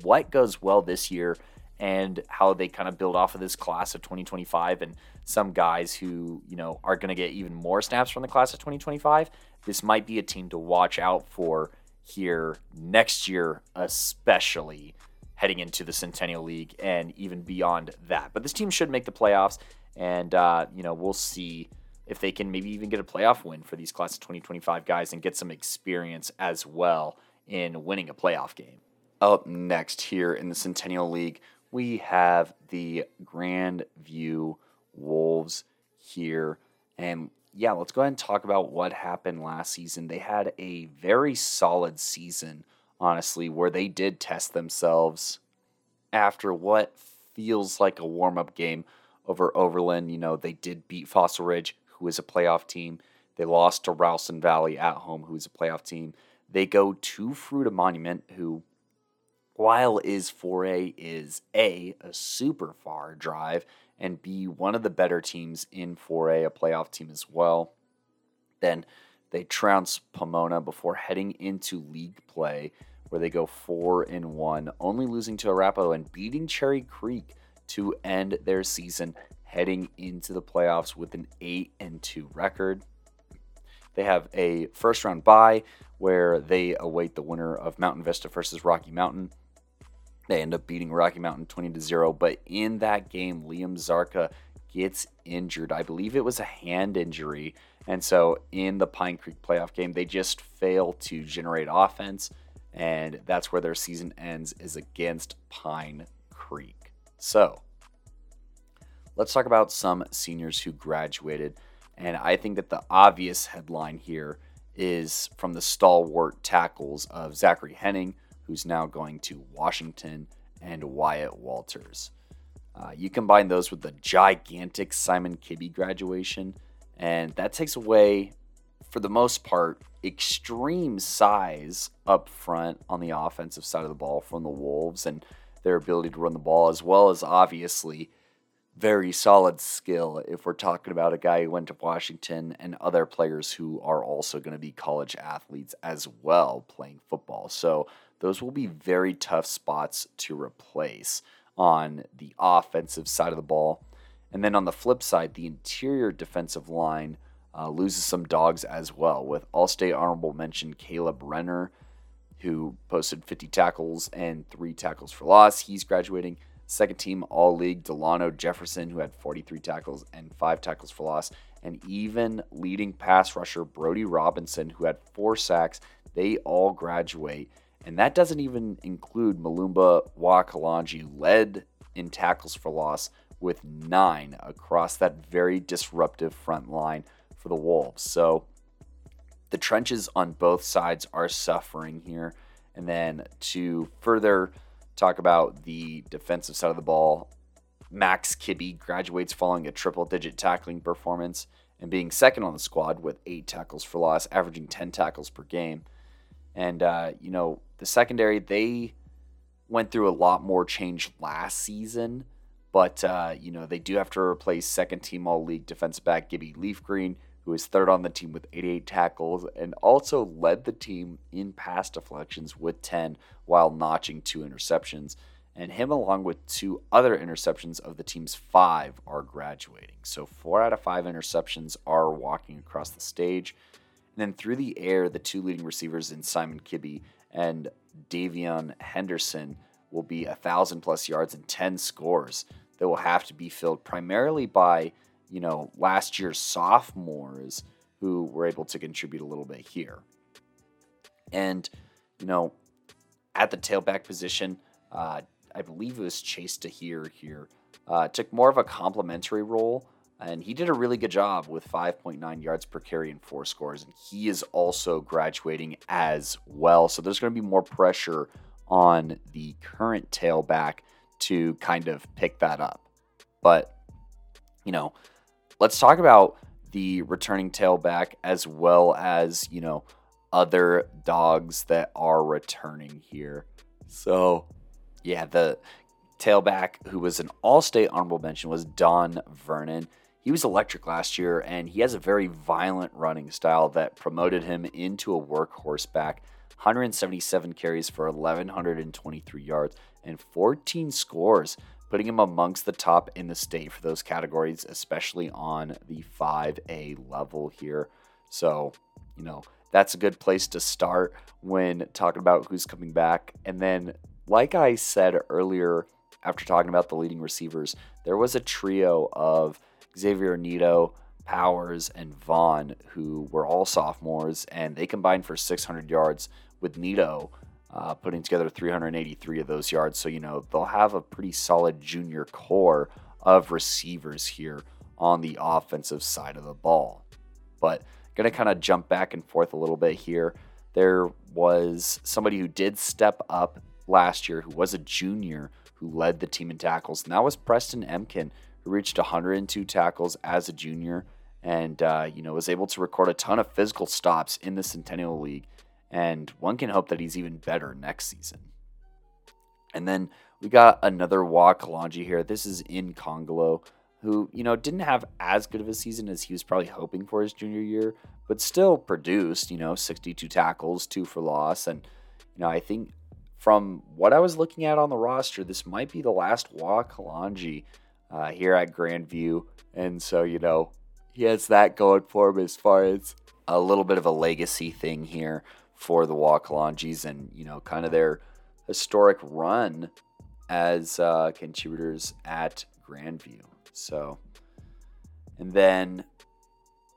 what goes well this year and how they kind of build off of this class of 2025 and some guys who you know are going to get even more snaps from the class of 2025 this might be a team to watch out for here next year especially heading into the centennial league and even beyond that but this team should make the playoffs and uh, you know we'll see if they can maybe even get a playoff win for these class of 2025 guys and get some experience as well in winning a playoff game. Up next here in the Centennial League, we have the Grand View Wolves here. And yeah, let's go ahead and talk about what happened last season. They had a very solid season, honestly, where they did test themselves after what feels like a warm up game over Overland. You know, they did beat Fossil Ridge, who is a playoff team. They lost to Ralston Valley at home, who is a playoff team. They go to Fruita Monument, who, while is 4A, is A, a super far drive, and B, one of the better teams in 4A, a playoff team as well. Then they trounce Pomona before heading into league play, where they go 4 and 1, only losing to Arapahoe and beating Cherry Creek to end their season heading into the playoffs with an 8 and 2 record. They have a first round bye where they await the winner of Mountain Vista versus Rocky Mountain. They end up beating Rocky Mountain 20 to 0, but in that game Liam Zarka gets injured. I believe it was a hand injury. And so in the Pine Creek playoff game, they just fail to generate offense and that's where their season ends is against Pine Creek. So, let's talk about some seniors who graduated. And I think that the obvious headline here is from the stalwart tackles of Zachary Henning, who's now going to Washington, and Wyatt Walters. Uh, you combine those with the gigantic Simon Kibbe graduation, and that takes away, for the most part, extreme size up front on the offensive side of the ball from the Wolves and their ability to run the ball, as well as obviously very solid skill if we're talking about a guy who went to Washington and other players who are also going to be college athletes as well playing football. So those will be very tough spots to replace on the offensive side of the ball. And then on the flip side, the interior defensive line uh, loses some dogs as well, with All State honorable mention Caleb Renner, who posted 50 tackles and three tackles for loss. He's graduating. Second team All League Delano Jefferson, who had 43 tackles and five tackles for loss. And even leading pass rusher Brody Robinson, who had four sacks. They all graduate. And that doesn't even include Malumba Wakalanji, led in tackles for loss with nine across that very disruptive front line for the Wolves. So the trenches on both sides are suffering here. And then to further talk about the defensive side of the ball, Max Kibbe graduates following a triple digit tackling performance and being second on the squad with eight tackles for loss, averaging 10 tackles per game. And, uh, you know, the secondary, they went through a lot more change last season, but, uh, you know, they do have to replace second team all league defensive back Gibby Leafgreen, who is third on the team with 88 tackles and also led the team in pass deflections with 10 while notching two interceptions. And him, along with two other interceptions of the team's five, are graduating. So four out of five interceptions are walking across the stage. And then through the air, the two leading receivers in Simon Kibbe and Davion Henderson will be a thousand plus yards and 10 scores that will have to be filled primarily by you know, last year's sophomores who were able to contribute a little bit here. And, you know, at the tailback position, uh, I believe it was Chase Tahir here, uh, took more of a complementary role, and he did a really good job with 5.9 yards per carry and four scores. And he is also graduating as well. So there's going to be more pressure on the current tailback to kind of pick that up. But, you know, let's talk about the returning tailback as well as, you know, other dogs that are returning here. So, yeah, the tailback who was an all state honorable mention was Don Vernon. He was electric last year and he has a very violent running style that promoted him into a workhorse back. 177 carries for 1,123 yards and 14 scores putting him amongst the top in the state for those categories, especially on the 5A level here. So, you know, that's a good place to start when talking about who's coming back. And then, like I said earlier, after talking about the leading receivers, there was a trio of Xavier Nito, Powers, and Vaughn, who were all sophomores, and they combined for 600 yards with Nito uh, putting together 383 of those yards. So, you know, they'll have a pretty solid junior core of receivers here on the offensive side of the ball. But going to kind of jump back and forth a little bit here. There was somebody who did step up last year who was a junior who led the team in tackles, and that was Preston Emkin, who reached 102 tackles as a junior and uh, you know was able to record a ton of physical stops in the Centennial League. And one can hope that he's even better next season. And then we got another Wa Kalonji here. This is in Kongolo, who, you know, didn't have as good of a season as he was probably hoping for his junior year, but still produced, you know, 62 tackles, two for loss. And, you know, I think from what I was looking at on the roster, this might be the last Wa Kalonji uh, here at Grandview. And so, you know, he has that going for him as far as a little bit of a legacy thing here for the Wa Kalonjis and, you know, kind of their historic run as uh, contributors at Grandview. So, and then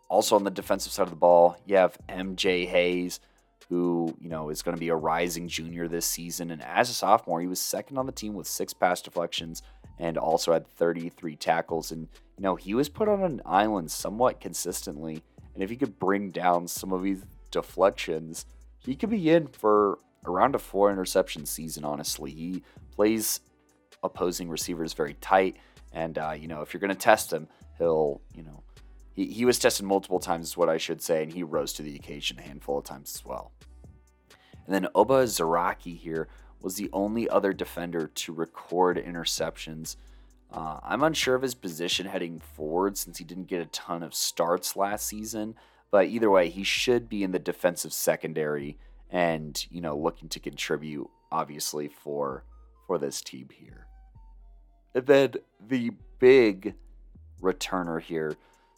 also on the defensive side of the ball, you have MJ Hayes, who, you know, is going to be a rising junior this season. And as a sophomore, he was second on the team with six pass deflections and also had 33 tackles. And, you know, he was put on an island somewhat consistently. And if he could bring down some of these deflections, he could be in for around a four interception season, honestly. He plays opposing receivers very tight. And, uh, you know, if you're going to test him, he'll, you know, he, he was tested multiple times, is what I should say, and he rose to the occasion a handful of times as well. And then Oba Zaraki here was the only other defender to record interceptions. Uh, I'm unsure of his position heading forward since he didn't get a ton of starts last season, but either way, he should be in the defensive secondary and you know looking to contribute obviously for for this team here. And then the big returner here,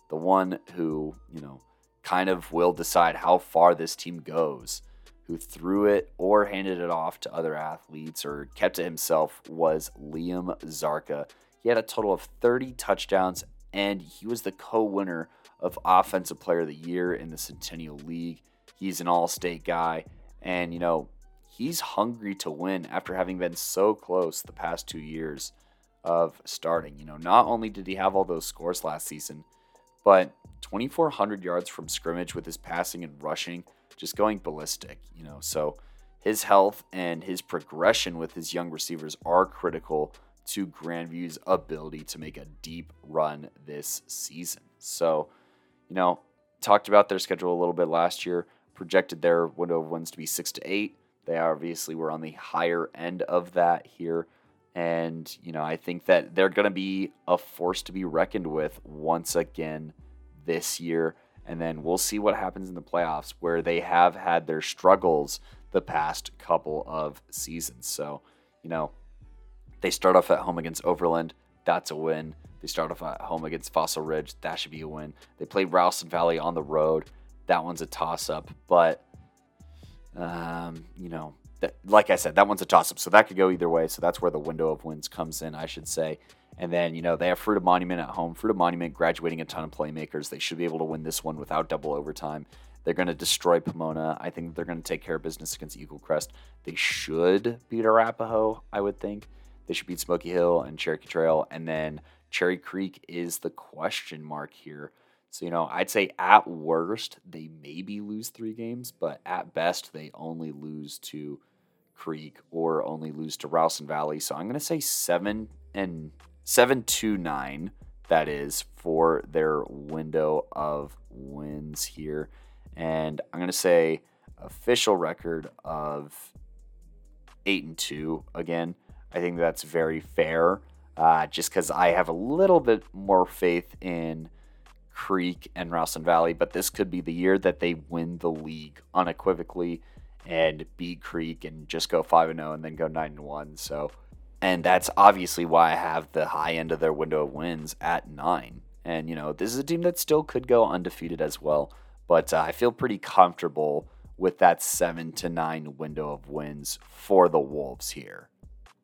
the one who you know kind of will decide how far this team goes, who threw it or handed it off to other athletes or kept it himself was Liam Szarka. He had a total of 30 touchdowns and he was the co-winner of Offensive Player of the Year in the Centennial League. He's an all-state guy and, you know, he's hungry to win after having been so close the past two years of starting. You know, not only did he have all those scores last season, but 2,400 yards from scrimmage with his passing and rushing, just going ballistic, you know. So his health and his progression with his young receivers are critical to Grandview's ability to make a deep run this season. So, you know, talked about their schedule a little bit last year projected their window of wins to be six to eight. They obviously were on the higher end of that here. And, you know, I think that they're going to be a force to be reckoned with once again this year. And then we'll see what happens in the playoffs where they have had their struggles the past couple of seasons. So, you know, they start off at home against Overland. That's a win. They start off at home against Fossil Ridge. That should be a win. They play Ralston Valley on the road that one's a toss up. But, um, you know, that, like I said, that one's a toss up. So that could go either way. So that's where the window of wins comes in, I should say. And then, you know, they have Fruita Monument at home. Fruita Monument graduating a ton of playmakers. They should be able to win this one without double overtime. They're going to destroy Pomona. I think they're going to take care of business against Eaglecrest. They should beat Arapahoe, I would think. They should beat Smoky Hill and Cherokee Trail. And then Cherry Creek is the question mark here. So, you know, I'd say at worst, they maybe lose three games, but at best, they only lose to Creek or only lose to Ralston Valley. So I'm going to say seven and seven to nine, that is, for their window of wins here. And I'm going to say official record of eight and two again. I think that's very fair, uh, just because I have a little bit more faith in Creek and Ralston Valley, but this could be the year that they win the league unequivocally and beat Creek and just go 5 and 0 and then go 9 and 1. So and that's obviously why I have the high end of their window of wins at 9. And you know, this is a team that still could go undefeated as well, but uh, I feel pretty comfortable with that 7 to 9 window of wins for the Wolves here.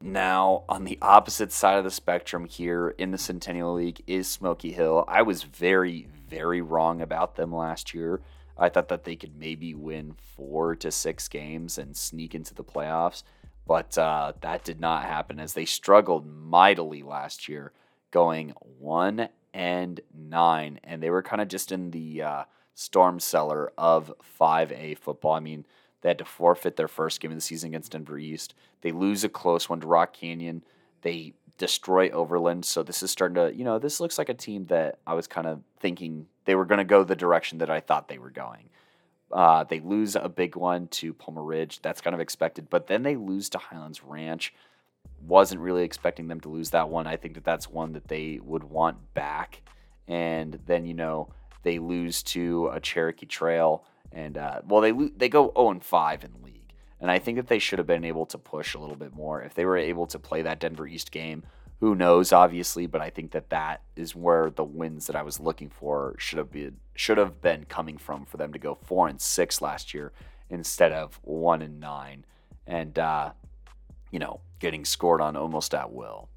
Now, on the opposite side of the spectrum here in the Centennial League is Smoky Hill. I was very, very wrong about them last year. I thought that they could maybe win four to six games and sneak into the playoffs, but uh, that did not happen as they struggled mightily last year, going one and nine, and they were kind of just in the uh, storm cellar of 5A football. I mean, they had to forfeit their first game of the season against Denver East. They lose a close one to Rock Canyon. They destroy Overland. So this is starting to, you know, this looks like a team that I was kind of thinking they were going to go the direction that I thought they were going. Uh, they lose a big one to Palmer Ridge. That's kind of expected. But then they lose to Highlands Ranch. Wasn't really expecting them to lose that one. I think that that's one that they would want back. And then, you know, they lose to a Cherokee Trail. And, uh, well, they, they go 0 and 5 in the league. And I think that they should have been able to push a little bit more. If they were able to play that Denver East game, who knows, obviously, but I think that that is where the wins that I was looking for should have been should have been coming from for them to go four and six last year instead of one and nine, and uh, you know getting scored on almost at will.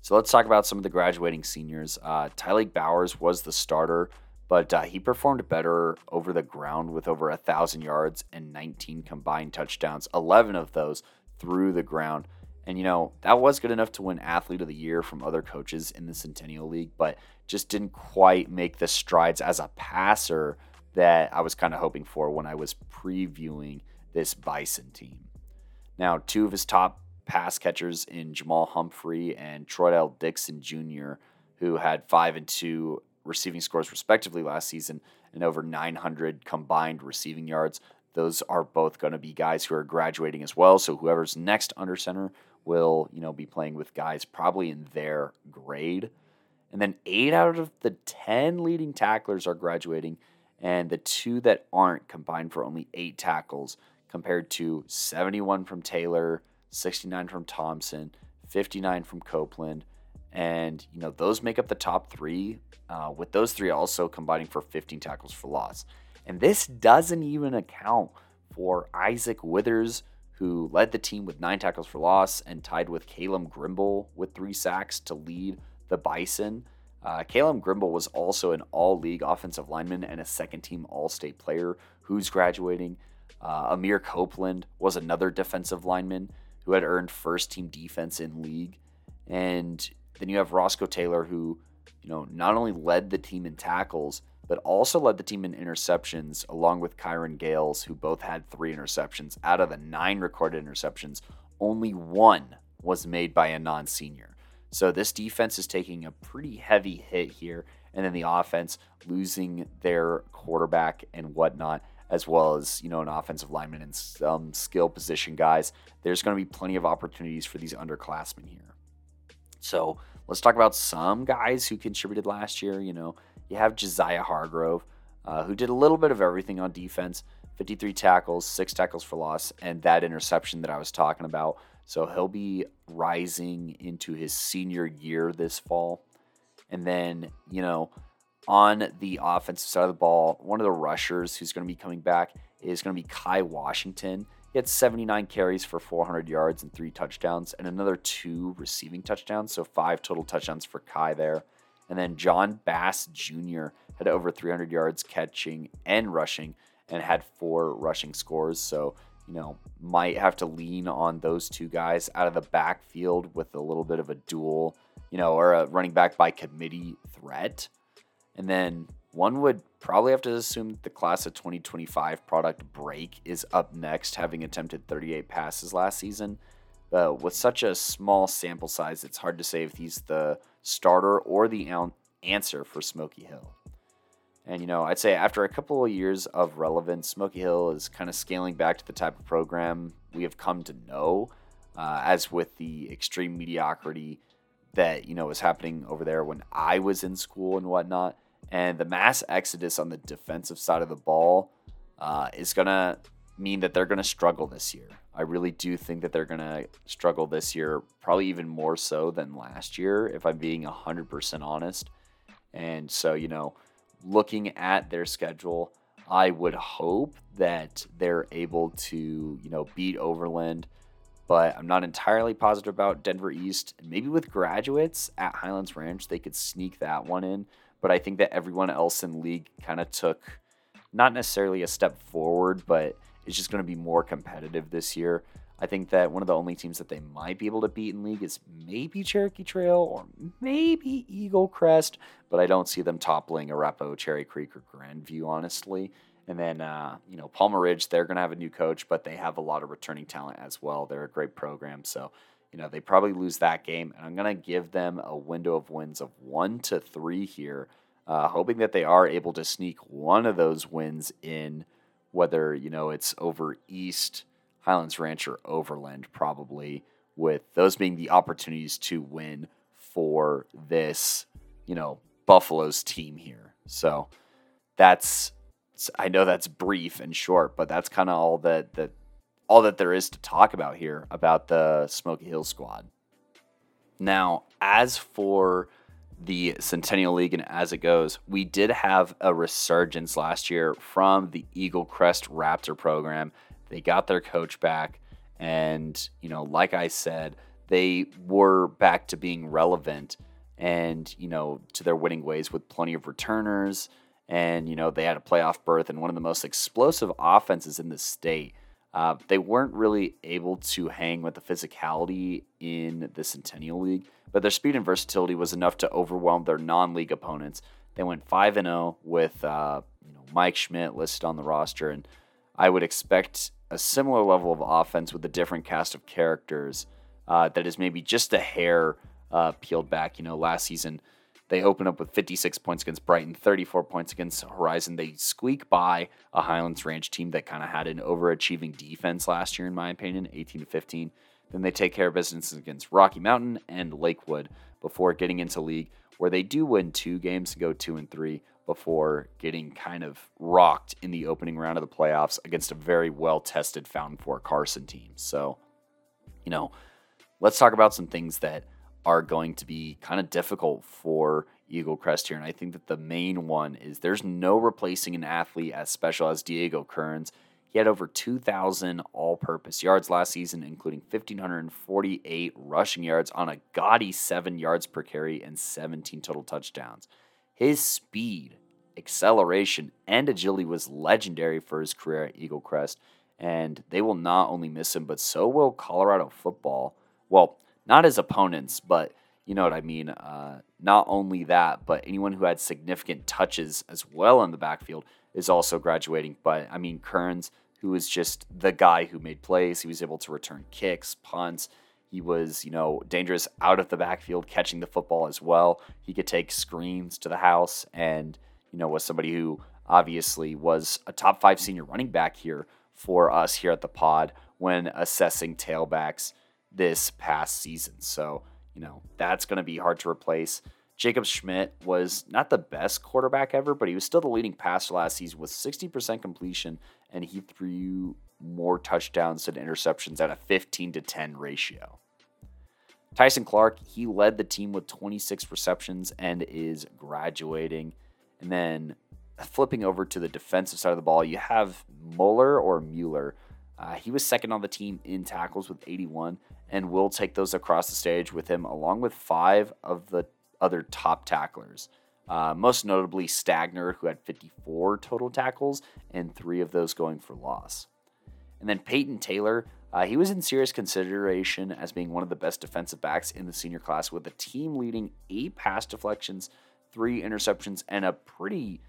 So let's talk about some of the graduating seniors. Uh, Tyleik Bowers was the starter but uh, he performed better over the ground with over a thousand yards and 19 combined touchdowns, 11 of those through the ground. And you know that was good enough to win Athlete of the Year from other coaches in the Centennial League, but just didn't quite make the strides as a passer that I was kind of hoping for when I was previewing this Bison team. Now, two of his top pass catchers in Jamal Humphrey and Troy L. Dixon Jr., who had five and two receiving scores respectively last season and over 900 combined receiving yards. Those are both going to be guys who are graduating as well. So whoever's next under center will, you know, be playing with guys probably in their grade. And then eight out of the 10 leading tacklers are graduating, and the two that aren't combined for only eight tackles, compared to 71 from Taylor, 69 from Thompson, 59 from Copeland, and you know those make up the top three. Uh, with those three also combining for 15 tackles for loss, and this doesn't even account for Isaac Withers, who led the team with nine tackles for loss and tied with Caleb Grimble with three sacks to lead the Bison. Uh, Caleb Grimble was also an all league offensive lineman and a second team all state player who's graduating. Uh, Amir Copeland was another defensive lineman who had earned first team defense in league. And then you have Roscoe Taylor, who, you know, not only led the team in tackles, but also led the team in interceptions, along with Kyron Gales, who both had three interceptions. Out of the nine recorded interceptions, only one was made by a non senior. So this defense is taking a pretty heavy hit here. And then the offense losing their quarterback and whatnot, as well as, you know, an offensive lineman and some skill position guys. There's going to be plenty of opportunities for these underclassmen here. So let's talk about some guys who contributed last year. You know, you have Josiah Hargrove, uh, who did a little bit of everything on defense 53 tackles, six tackles for loss, and that interception that I was talking about. So he'll be rising into his senior year this fall. And then, you know, on the offensive side of the ball, one of the rushers who's going to be coming back is going to be Kai Washington. He had 79 carries for 400 yards and three touchdowns, and another two receiving touchdowns. So five total touchdowns for Kai there. And then John Bass Jr. had over 300 yards catching and rushing, and had four rushing scores. So you know might have to lean on those two guys out of the backfield with a little bit of a dual, you know, or a running back by committee threat. And then one would probably have to assume that the class of 2025 product break is up next, having attempted 38 passes last season. But with such a small sample size, it's hard to say if he's the starter or the answer for Smoky Hill. And, you know, I'd say after a couple of years of relevance, Smoky Hill is kind of scaling back to the type of program we have come to know, uh, as with the extreme mediocrity that, you know, was happening over there when I was in school and whatnot. And the mass exodus on the defensive side of the ball uh, is going to mean that they're going to struggle this year. I really do think that they're going to struggle this year, probably even more so than last year, if I'm being 100% honest. And so, you know, looking at their schedule, I would hope that they're able to, you know, beat Overland, but I'm not entirely positive about Denver East. Maybe with graduates at Highlands Ranch, they could sneak that one in. But I think that everyone else in league kind of took not necessarily a step forward, but it's just going to be more competitive this year. I think that one of the only teams that they might be able to beat in league is maybe Cherokee Trail or maybe Eaglecrest, but I don't see them toppling Arepo, Cherry Creek, or Grandview, honestly. And then, uh, you know, Palmer Ridge, they're going to have a new coach, but they have a lot of returning talent as well. They're a great program. So, you know, they probably lose that game. And I'm going to give them a window of wins of one to three here, uh, hoping that they are able to sneak one of those wins in, whether, you know, it's over East Highlands Ranch or Overland, probably, with those being the opportunities to win for this, you know, Buffalo's team here. So that's, I know that's brief and short, but that's kind of all that, that, all that there is to talk about here about the Smoky Hill squad. Now, as for the Centennial League and as it goes, we did have a resurgence last year from the Eaglecrest Raptor program they got their coach back. And, you know, like I said, they were back to being relevant and, you know, to their winning ways with plenty of returners. And, you know, they had a playoff berth and one of the most explosive offenses in the state. Uh, they weren't really able to hang with the physicality in the Centennial League, but their speed and versatility was enough to overwhelm their non-league opponents. They went five and zero oh with uh, you know Mike Schmidt listed on the roster, and I would expect a similar level of offense with a different cast of characters uh, that is maybe just a hair uh, peeled back. You know, last season they open up with 56 points against Brighton, 34 points against Horizon. They squeak by a Highlands Ranch team that kind of had an overachieving defense last year, in my opinion, 18 to 15. Then they take care of business against Rocky Mountain and Lakewood before getting into league, where they do win two games and go two and three before getting kind of rocked in the opening round of the playoffs against a very well tested Fountain Fort Carson team. So, you know, let's talk about some things that are going to be kind of difficult for Eaglecrest here. And I think that the main one is there's no replacing an athlete as special as Diego Kearns. He had over 2,000 all purpose yards last season, including 1,548 rushing yards on a gaudy 7 yards per carry and 17 total touchdowns. His speed, acceleration, and agility was legendary for his career at Eaglecrest, and they will not only miss him, but so will Colorado football. Well, not as opponents, but you know what I mean. Uh, not only that, but anyone who had significant touches as well in the backfield is also graduating. But I mean, Kearns, who was just the guy who made plays, he was able to return kicks, punts, he was, you know, dangerous out of the backfield, catching the football as well. He could take screens to the house and, you know, was somebody who obviously was a top five senior running back here for us here at the pod when assessing tailbacks this past season. So, you know, that's going to be hard to replace. Jacob Schmidt was not the best quarterback ever, but he was still the leading passer last season with 60% completion, and he threw more touchdowns than interceptions at a 15 to 10 ratio. Tyson Clark, he led the team with 26 receptions and is graduating. And then flipping over to the defensive side of the ball, you have Muller or Mueller. Uh, he was second on the team in tackles with 81 and will take those across the stage with him, along with five of the other top tacklers. Uh, most notably, Stagner, who had 54 total tackles and three of those going for loss. And then Peyton Taylor, uh, he was in serious consideration as being one of the best defensive backs in the senior class with the team leading eight pass deflections, three interceptions, and a pretty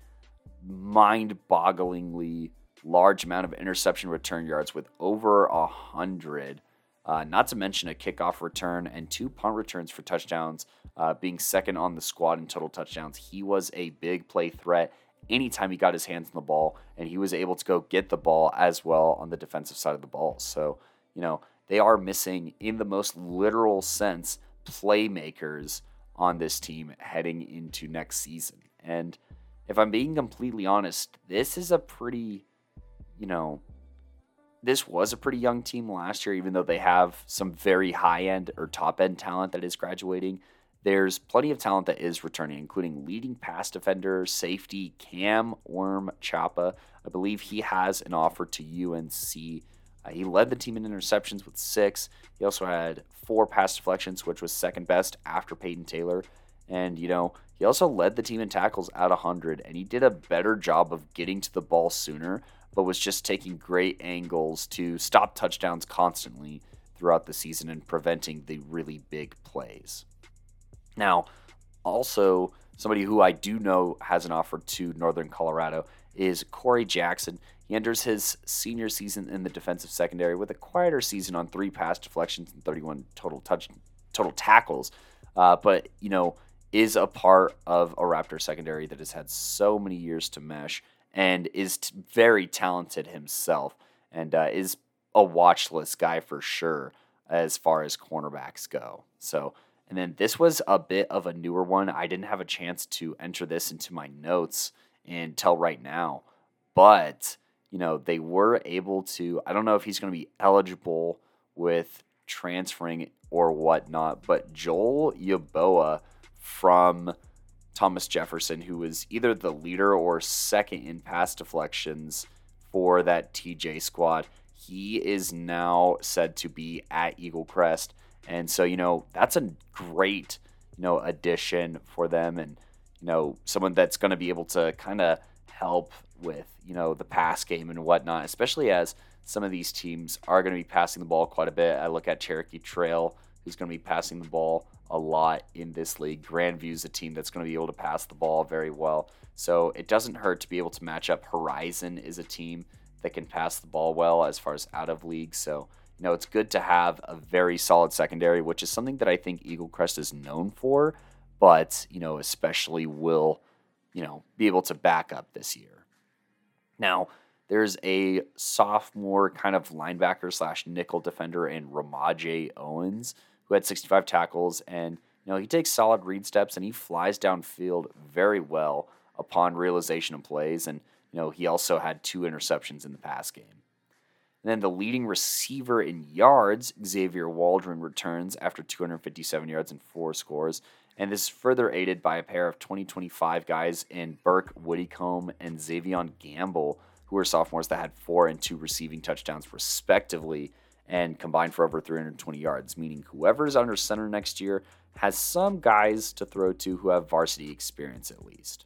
mind bogglingly large amount of interception return yards with over a hundred. Uh, not to mention a kickoff return and two punt returns for touchdowns, uh, being second on the squad in total touchdowns. He was a big play threat anytime he got his hands on the ball, and he was able to go get the ball as well on the defensive side of the ball. So you know, they are missing, in the most literal sense, playmakers on this team heading into next season. And if I'm being completely honest, this is a pretty, you know, this was a pretty young team last year, even though they have some very high end or top end talent that is graduating. There's plenty of talent that is returning, including leading pass defender, safety Cam Worm Chapa. I believe he has an offer to UNC uh, he led the team in interceptions with six. He also had four pass deflections, which was second best after Peyton Taylor. And, you know, he also led the team in tackles at 100, and he did a better job of getting to the ball sooner, but was just taking great angles to stop touchdowns constantly throughout the season and preventing the really big plays. Now, also, somebody who I do know has an offer to Northern Colorado is Corey Jackson. He enters his senior season in the defensive secondary with a quieter season on three pass deflections and 31 total touch total tackles. Uh, but you know, is a part of a Raptor secondary that has had so many years to mesh and is t- very talented himself and uh, is a watch list guy for sure as far as cornerbacks go. So, and then this was a bit of a newer one. I didn't have a chance to enter this into my notes until right now, but you know, they were able to. I don't know if he's going to be eligible with transferring or whatnot, but Joel Yeboah from Thomas Jefferson, who was either the leader or second in pass deflections for that TJ squad. He is now said to be at Eaglecrest. And so, you know, that's a great, you know, addition for them and, you know, someone that's going to be able to kind of help with, you know, the pass game and whatnot, especially as some of these teams are going to be passing the ball quite a bit. I look at Cherokee Trail, who's going to be passing the ball a lot in this league. Grandview is a team that's going to be able to pass the ball very well. So it doesn't hurt to be able to match up. Horizon is a team that can pass the ball well as far as out of league. So, you know, it's good to have a very solid secondary, which is something that I think Eaglecrest is known for, but, you know, especially will, you know, be able to back up this year. Now, there's a sophomore kind of linebacker slash nickel defender in Ramaje Owens who had 65 tackles. And, you know, he takes solid read steps and he flies downfield very well upon realization of plays. And, you know, he also had two interceptions in the pass game. And then the leading receiver in yards, Xavier Waldron, returns after 257 yards and four scores. And this is further aided by a pair of 2025 guys in Burke Woodycomb and Xavier Gamble, who are sophomores that had four and two receiving touchdowns, respectively and combined for over 320 yards, meaning whoever's under center next year has some guys to throw to who have varsity experience at least.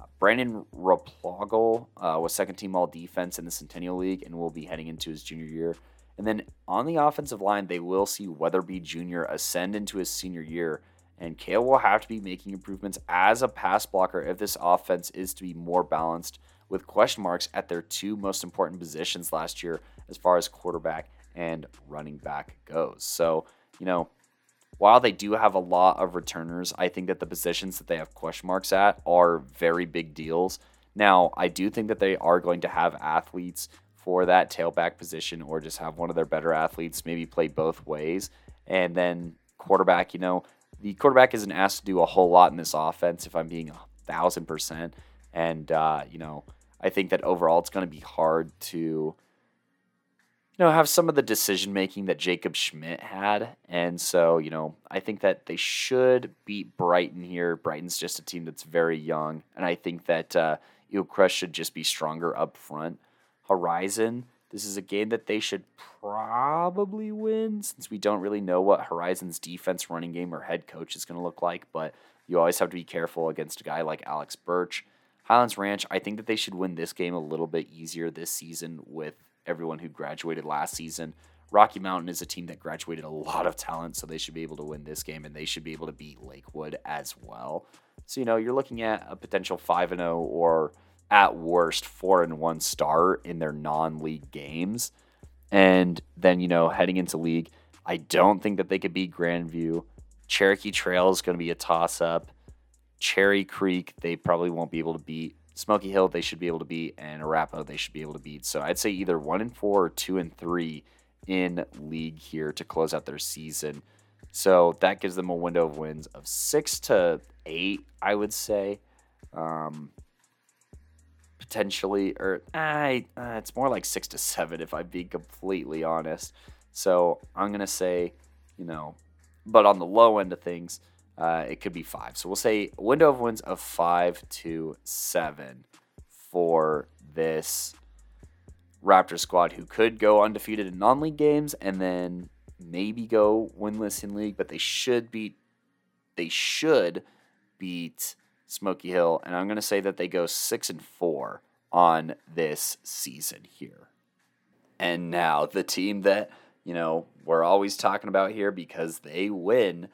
Uh, Brandon Replogle uh, was second team all defense in the Centennial League and will be heading into his junior year. And then on the offensive line, they will see Weatherby Jr. ascend into his senior year. And Kale will have to be making improvements as a pass blocker if this offense is to be more balanced with question marks at their two most important positions last year as far as quarterback and running back goes. So, you know, while they do have a lot of returners, I think that the positions that they have question marks at are very big deals. Now, I do think that they are going to have athletes for that tailback position or just have one of their better athletes maybe play both ways. And then quarterback, you know, the quarterback isn't asked to do a whole lot in this offense if I'm being a thousand percent. And, uh, you know, I think that overall it's going to be hard to know have some of the decision making that Jacob Schmidt had, and so you know I think that they should beat Brighton here. Brighton's just a team that's very young, and I think that uh, Crest should just be stronger up front. Horizon, this is a game that they should probably win since we don't really know what Horizon's defense, running game, or head coach is going to look like. But you always have to be careful against a guy like Alex Birch. Highlands Ranch, I think that they should win this game a little bit easier this season with everyone who graduated last season. Rocky Mountain is a team that graduated a lot of talent, so they should be able to win this game and they should be able to beat Lakewood as well. So, you know, you're looking at a potential 5 and 0 or at worst 4 and 1 start in their non-league games. And then, you know, heading into league, I don't think that they could beat Grandview. Cherokee Trail is going to be a toss up. Cherry Creek, they probably won't be able to beat. Smoky Hill, they should be able to beat, and Arapahoe, they should be able to beat. So I'd say either one and four or two and three in league here to close out their season. So that gives them a window of wins of six to eight, I would say. Um, potentially, or I, uh, it's more like six to seven if I'm being completely honest. So I'm gonna say, you know, but on the low end of things, uh, it could be five. So we'll say window of wins of five to seven for this Raptor squad who could go undefeated in non league games and then maybe go winless in league, but they should beat they should beat Smoky Hill, and I'm to say that they go six and four on this season here. And now the team that you know we're always talking about here because they win,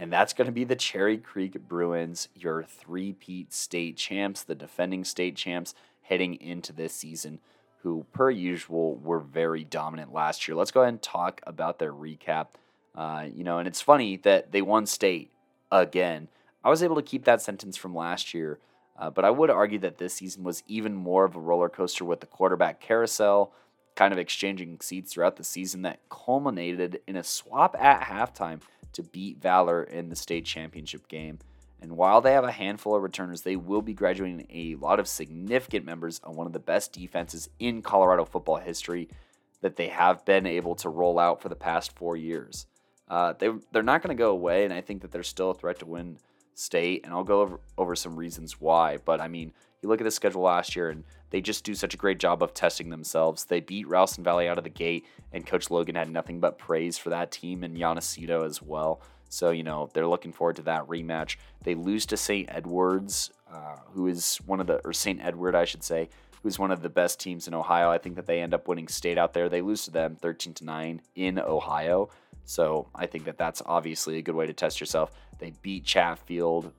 and that's going to be the Cherry Creek Bruins, your three-peat state champs, the defending state champs, heading into this season. Who, per usual, were very dominant last year. Let's go ahead and talk about their recap. Uh, you know, and it's funny that they won state again. I was able to keep that sentence from last year, uh, but I would argue that this season was even more of a roller coaster with the quarterback carousel, kind of exchanging seats throughout the season that culminated in a swap at halftime to beat Valor in the state championship game. And while they have a handful of returners, they will be graduating a lot of significant members on one of the best defenses in Colorado football history that they have been able to roll out for the past four years. Uh, they, they're not going to go away, and I think that they're still a threat to win state, and I'll go over, over some reasons why. But I mean, you look at the schedule last year, and they just do such a great job of testing themselves. They beat Ralston Valley out of the gate, and Coach Logan had nothing but praise for that team and Yanacito as well. So, you know, they're looking forward to that rematch. They lose to St. Edwards, uh, who is one of the, or St. Edward, I should say, who's one of the best teams in Ohio. I think that they end up winning state out there. They lose to them 13 to 9 in Ohio. So I think that that's obviously a good way to test yourself. They beat Chatfield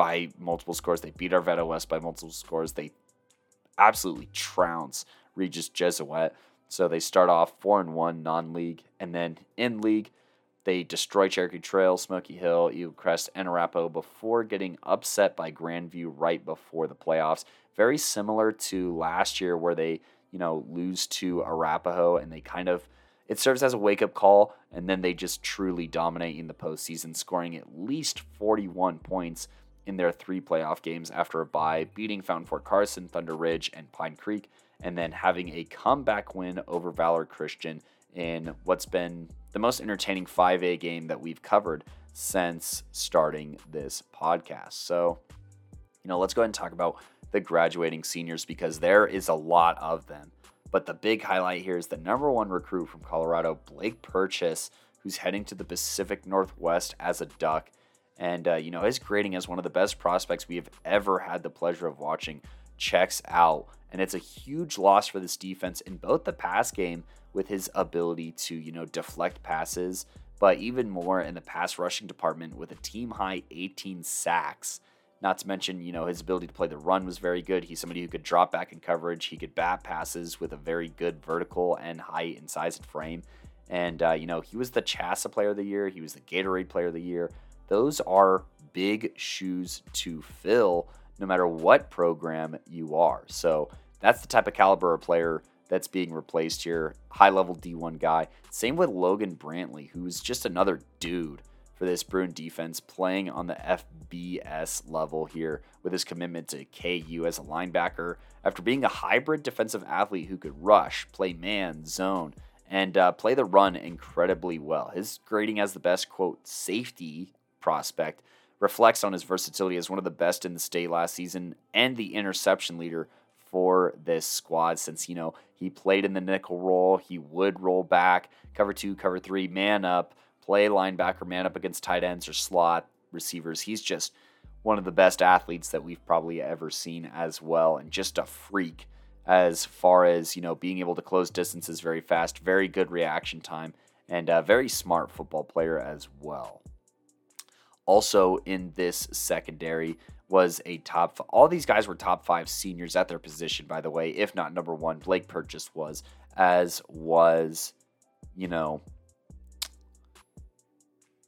by multiple scores. They beat Arvada West by multiple scores. They absolutely trounce Regis Jesuit. So they start off four and one non-league, and then in league they destroy Cherokee Trail, Smoky Hill, Eaglecrest, and Arapahoe before getting upset by Grandview right before the playoffs. Very similar to last year where they, you know, lose to Arapahoe and they kind of it serves as a wake up call, and then they just truly dominate in the postseason, scoring at least 41 points in their three playoff games after a bye, beating Fountain Fort Carson, Thunder Ridge, and Pine Creek, and then having a comeback win over Valor Christian in what's been the most entertaining 5A game that we've covered since starting this podcast. So, you know, let's go ahead and talk about the graduating seniors because there is a lot of them. But the big highlight here is the number one recruit from Colorado, Blake Purchase, who's heading to the Pacific Northwest as a Duck. And, uh, you know, his grading as one of the best prospects we have ever had the pleasure of watching checks out. And it's a huge loss for this defense in both the pass game with his ability to, you know, deflect passes, but even more in the pass rushing department with a team high 18 sacks. Not to mention, you know, his ability to play the run was very good. He's somebody who could drop back in coverage. He could bat passes with a very good vertical and height and size and frame. And, uh, you know, he was the CHSAA player of the year. He was the Gatorade player of the year. Those are big shoes to fill no matter what program you are. So that's the type of caliber of player that's being replaced here. High level D1 guy. Same with Logan Brantley, who's just another dude for this Bruin defense, playing on the FBS level here with his commitment to KU as a linebacker. After being a hybrid defensive athlete who could rush, play man, zone, and uh, play the run incredibly well. His grading as the best, quote, safety prospect reflects on his versatility as one of the best in the state last season and the interception leader for this squad since, you know, he played in the nickel role. He would roll back, cover two, cover three, man up, play linebacker, man up against tight ends or slot receivers. He's just one of the best athletes that we've probably ever seen as well, and just a freak as far as, you know, being able to close distances very fast, very good reaction time, and a very smart football player as well. Also in this secondary, was a top. All these guys were top five seniors at their position, by the way, if not number one. Blake Purchase was, as was, you know,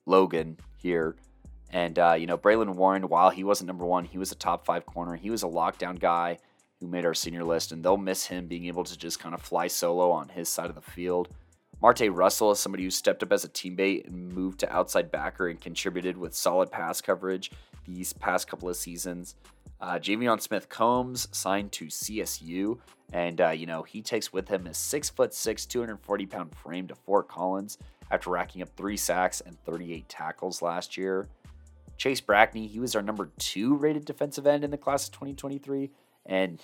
Logan here. And, uh, you know, Braylon Warren, while he wasn't number one, he was a top five corner. He was a lockdown guy who made our senior list, and they'll miss him being able to just kind of fly solo on his side of the field. Marte Russell is somebody who stepped up as a teammate and moved to outside backer and contributed with solid pass coverage these past couple of seasons. Uh, Javion Smith Combs signed to CSU, and uh, you know he takes with him his six foot six, 240 pound frame to Fort Collins after racking up three sacks and 38 tackles last year. Chase Brackney, he was our number two rated defensive end in the class of 2023, and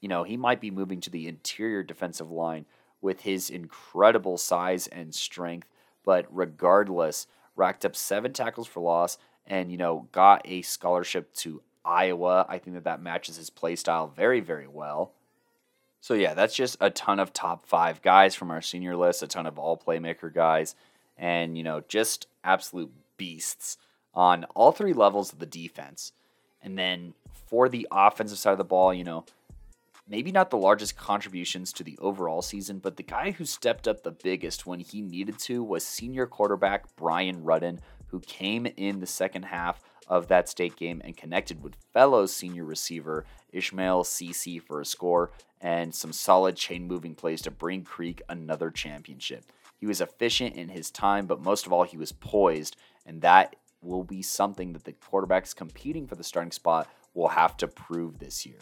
you know he might be moving to the interior defensive line with his incredible size and strength. But regardless, racked up seven tackles for loss and, you know, got a scholarship to Iowa. I think that that matches his play style very, very well. So, yeah, that's just a ton of top five guys from our senior list, a ton of all playmaker guys, and, you know, just absolute beasts on all three levels of the defense. And then for the offensive side of the ball, you know, maybe not the largest contributions to the overall season, but the guy who stepped up the biggest when he needed to was senior quarterback Brian Rudden, who came in the second half of that state game and connected with fellow senior receiver Ishmael Cisse for a score and some solid chain moving plays to bring Creek another championship. He was efficient in his time, but most of all, he was poised, and that will be something that the quarterbacks competing for the starting spot will have to prove this year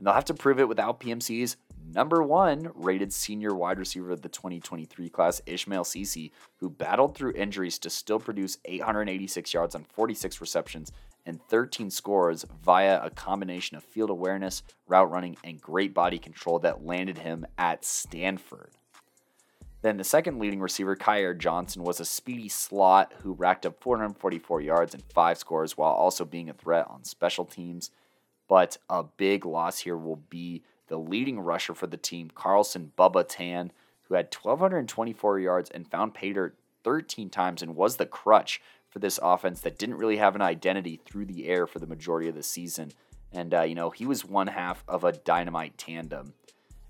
and they'll have to prove it without PMC's number one rated senior wide receiver of the 2023 class, Ishmael Cisse, who battled through injuries to still produce 886 yards on 46 receptions and 13 scores via a combination of field awareness, route running, and great body control that landed him at Stanford. Then the second leading receiver, Kyer Johnson, was a speedy slot who racked up 444 yards and five scores while also being a threat on special teams. But a big loss here will be the leading rusher for the team, Carlson Bubba Tan, who had 1,224 yards and found dirt 13 times and was the crutch for this offense that didn't really have an identity through the air for the majority of the season. And, uh, you know, he was one half of a dynamite tandem.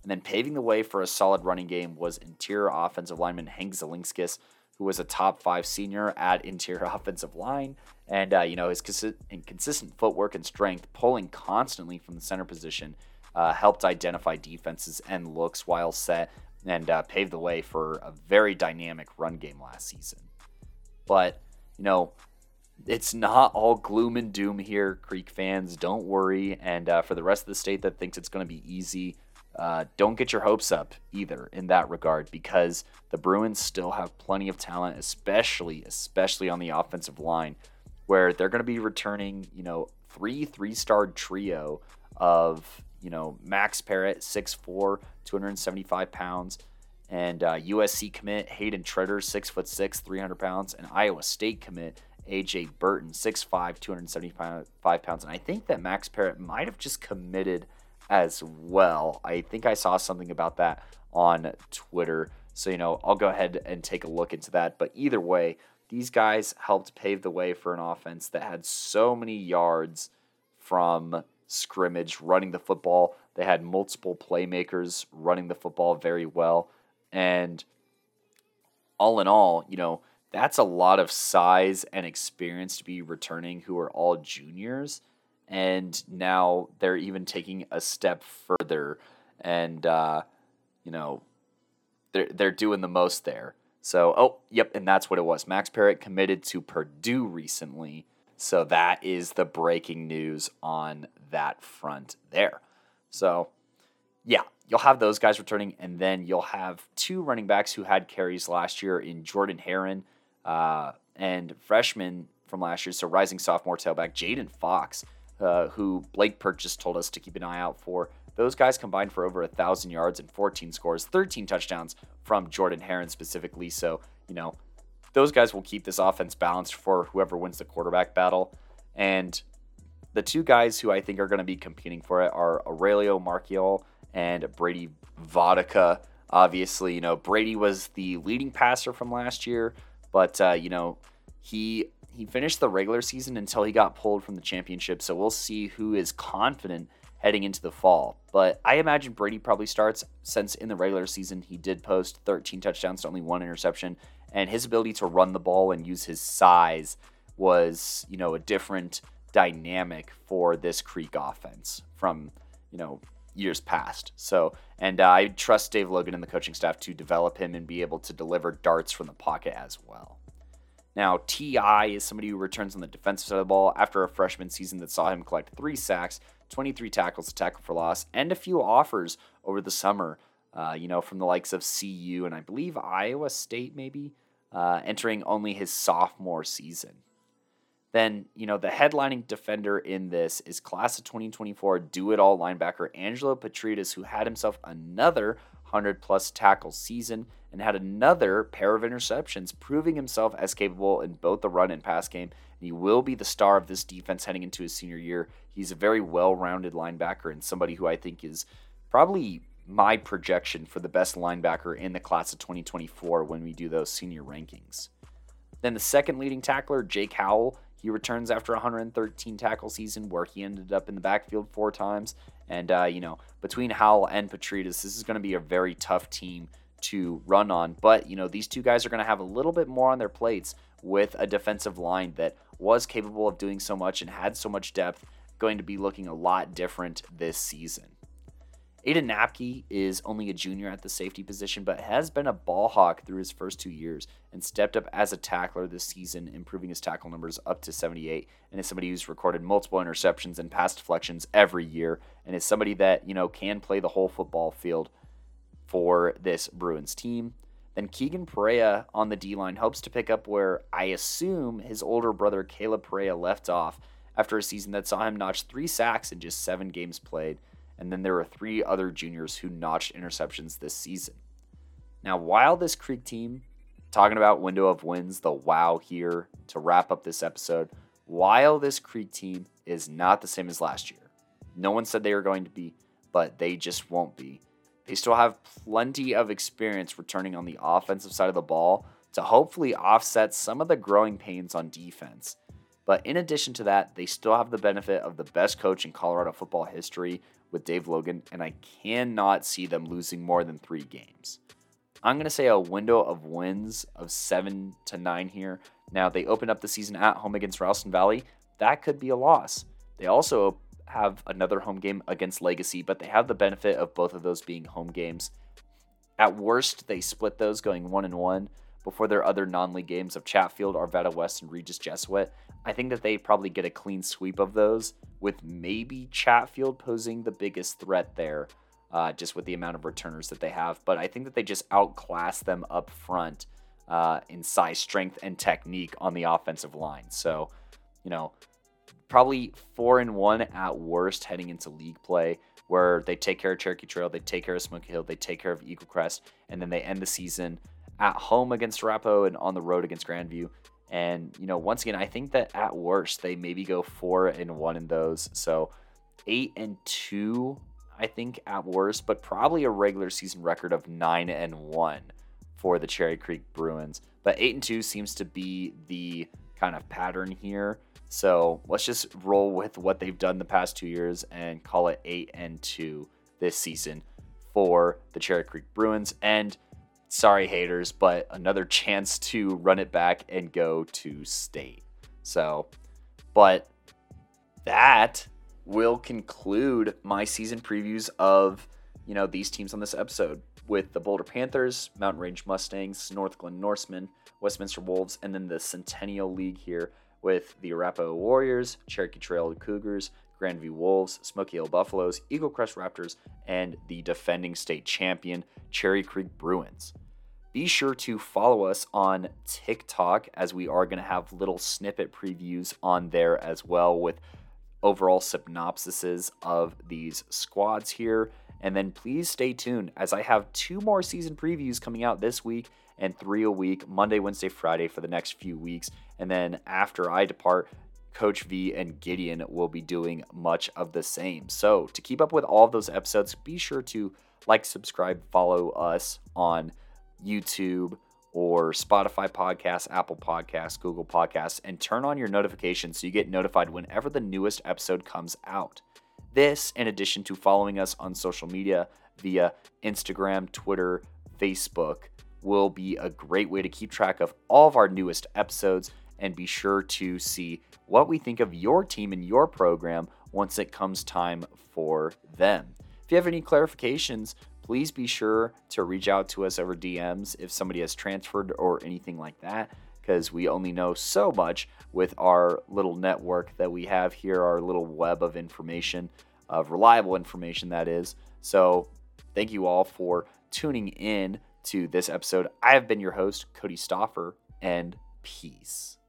And then paving the way for a solid running game was interior offensive lineman Hank Zelinskis, who was a top five senior at interior offensive line. And, uh, you know, his consi- consistent footwork and strength, pulling constantly from the center position, uh, helped identify defenses and looks while set and uh, paved the way for a very dynamic run game last season. But, you know, it's not all gloom and doom here, Creek fans. Don't worry. And uh, for the rest of the state that thinks it's going to be easy, uh, don't get your hopes up either in that regard because the Bruins still have plenty of talent, especially especially on the offensive line, where they're going to be returning, you know, three three-star trio of you know Max Parrott, 6'4", 275 pounds, and uh, USC commit Hayden Treter, six foot six, 300 pounds, and Iowa State commit AJ Burton, 6'5", 275 pounds, and I think that Max Parrott might have just committed as well. I think I saw something about that on Twitter. So, you know, I'll go ahead and take a look into that. But either way, these guys helped pave the way for an offense that had so many yards from scrimmage running the football. They had multiple playmakers running the football very well. And all in all, you know, that's a lot of size and experience to be returning who are all juniors and now they're even taking a step further, and uh, you know they're they're doing the most there. So oh yep, and that's what it was. Max Parrott committed to Purdue recently, so that is the breaking news on that front there. So yeah, you'll have those guys returning, and then you'll have two running backs who had carries last year in Jordan Heron uh, and freshman from last year, so rising sophomore tailback Jaden Fox uh, who Blake Purchase told us to keep an eye out for. Those guys combined for over a thousand yards and 14 scores, 13 touchdowns from Jordan Heron specifically. So you know those guys will keep this offense balanced for whoever wins the quarterback battle. And the two guys who I think are going to be competing for it are Aurelio Marchiol and Brady Vodicka. Obviously, you know Brady was the leading passer from last year, but uh, you know he he finished the regular season until he got pulled from the championship. So we'll see who is confident heading into the fall. But I imagine Brady probably starts since in the regular season he did post 13 touchdowns to only one interception, and his ability to run the ball and use his size was, you know, a different dynamic for this Creek offense from, you know, years past. So, and uh, I trust Dave Logan and the coaching staff to develop him and be able to deliver darts from the pocket as well. Now, T.I. is somebody who returns on the defensive side of the ball after a freshman season that saw him collect three sacks, 23 tackles, a tackle for loss, and a few offers over the summer, uh, you know, from the likes of CU and I believe Iowa State, maybe, uh, entering only his sophomore season. Then, you know, the headlining defender in this is class of 2024 do it all linebacker Angelo Petridis, who had himself another 100 plus tackle season and had another pair of interceptions, proving himself as capable in both the run and pass game. And he will be the star of this defense heading into his senior year. He's a very well rounded linebacker and somebody who I think is probably my projection for the best linebacker in the class of 2024 when we do those senior rankings. Then the second leading tackler, Jake Howell, he returns after 113 tackle season where he ended up in the backfield four times. And, uh, you know, between Howell and Petridis, this is going to be a very tough team to run on. But, you know, these two guys are going to have a little bit more on their plates with a defensive line that was capable of doing so much and had so much depth, going to be looking a lot different this season. Aiden Napke is only a junior at the safety position, but has been a ball hawk through his first two years and stepped up as a tackler this season, improving his tackle numbers up to 78. And is somebody who's recorded multiple interceptions and pass deflections every year, and is somebody that you know can play the whole football field for this Bruins team. Then Keegan Perea on the D line hopes to pick up where I assume his older brother Caleb Perea left off after a season that saw him notch three sacks in just seven games played and then there were three other juniors who notched interceptions this season. Now, while this Creek team, talking about window of wins, the wow here to wrap up this episode, while this Creek team is not the same as last year, no one said they were going to be, but they just won't be. They still have plenty of experience returning on the offensive side of the ball to hopefully offset some of the growing pains on defense. But in addition to that, they still have the benefit of the best coach in Colorado football history with Dave Logan, and I cannot see them losing more than three games. I'm going to say a window of wins of seven to nine here. Now, they open up the season at home against Ralston Valley. That could be a loss. They also have another home game against Legacy, but they have the benefit of both of those being home games. At worst, they split those going one and one before their other non-league games of Chatfield, Arvada West, and Regis Jesuit. I think that they probably get a clean sweep of those, with maybe Chatfield posing the biggest threat there, uh, just with the amount of returners that they have. But I think that they just outclass them up front uh, in size, strength, and technique on the offensive line. So, you know, probably four and one at worst heading into league play, where they take care of Cherokee Trail, they take care of Smoky Hill, they take care of Eaglecrest, and then they end the season at home against Arapahoe and on the road against Grandview. And you know, once again, I think that at worst they maybe go four and one in those. So eight and two, I think at worst, but probably a regular season record of nine and one for the Cherry Creek Bruins. But eight and two seems to be the kind of pattern here. So let's just roll with what they've done the past two years and call it eight and two this season for the Cherry Creek Bruins. And sorry, haters, but another chance to run it back and go to state. So, but that will conclude my season previews of you know these teams on this episode with the Boulder Panthers, Mountain Range Mustangs, Northglenn Norsemen, Westminster Wolves, and then the Centennial League here with the Arapahoe Warriors, Cherokee Trail Cougars, Grandview Wolves, Smoky Hill Buffaloes, Eaglecrest Raptors, and the defending state champion Cherry Creek Bruins. Be sure to follow us on TikTok as we are going to have little snippet previews on there as well with overall synopsises of these squads here. And then please stay tuned as I have two more season previews coming out this week and three a week, Monday, Wednesday, Friday for the next few weeks. And then after I depart, Coach V and Gideon will be doing much of the same. So to keep up with all of those episodes, be sure to like, subscribe, follow us on YouTube, or Spotify podcasts, Apple Podcasts, Google Podcasts, and turn on your notifications so you get notified whenever the newest episode comes out. This, in addition to following us on social media via Instagram, Twitter, Facebook, will be a great way to keep track of all of our newest episodes and be sure to see what we think of your team and your program once it comes time for them. If you have any clarifications please be sure to reach out to us over DMs if somebody has transferred or anything like that, because we only know so much with our little network that we have here, our little web of information, of reliable information, that is. So, thank you all for tuning in to this episode. I have been your host, Kodey Stoffer, and peace.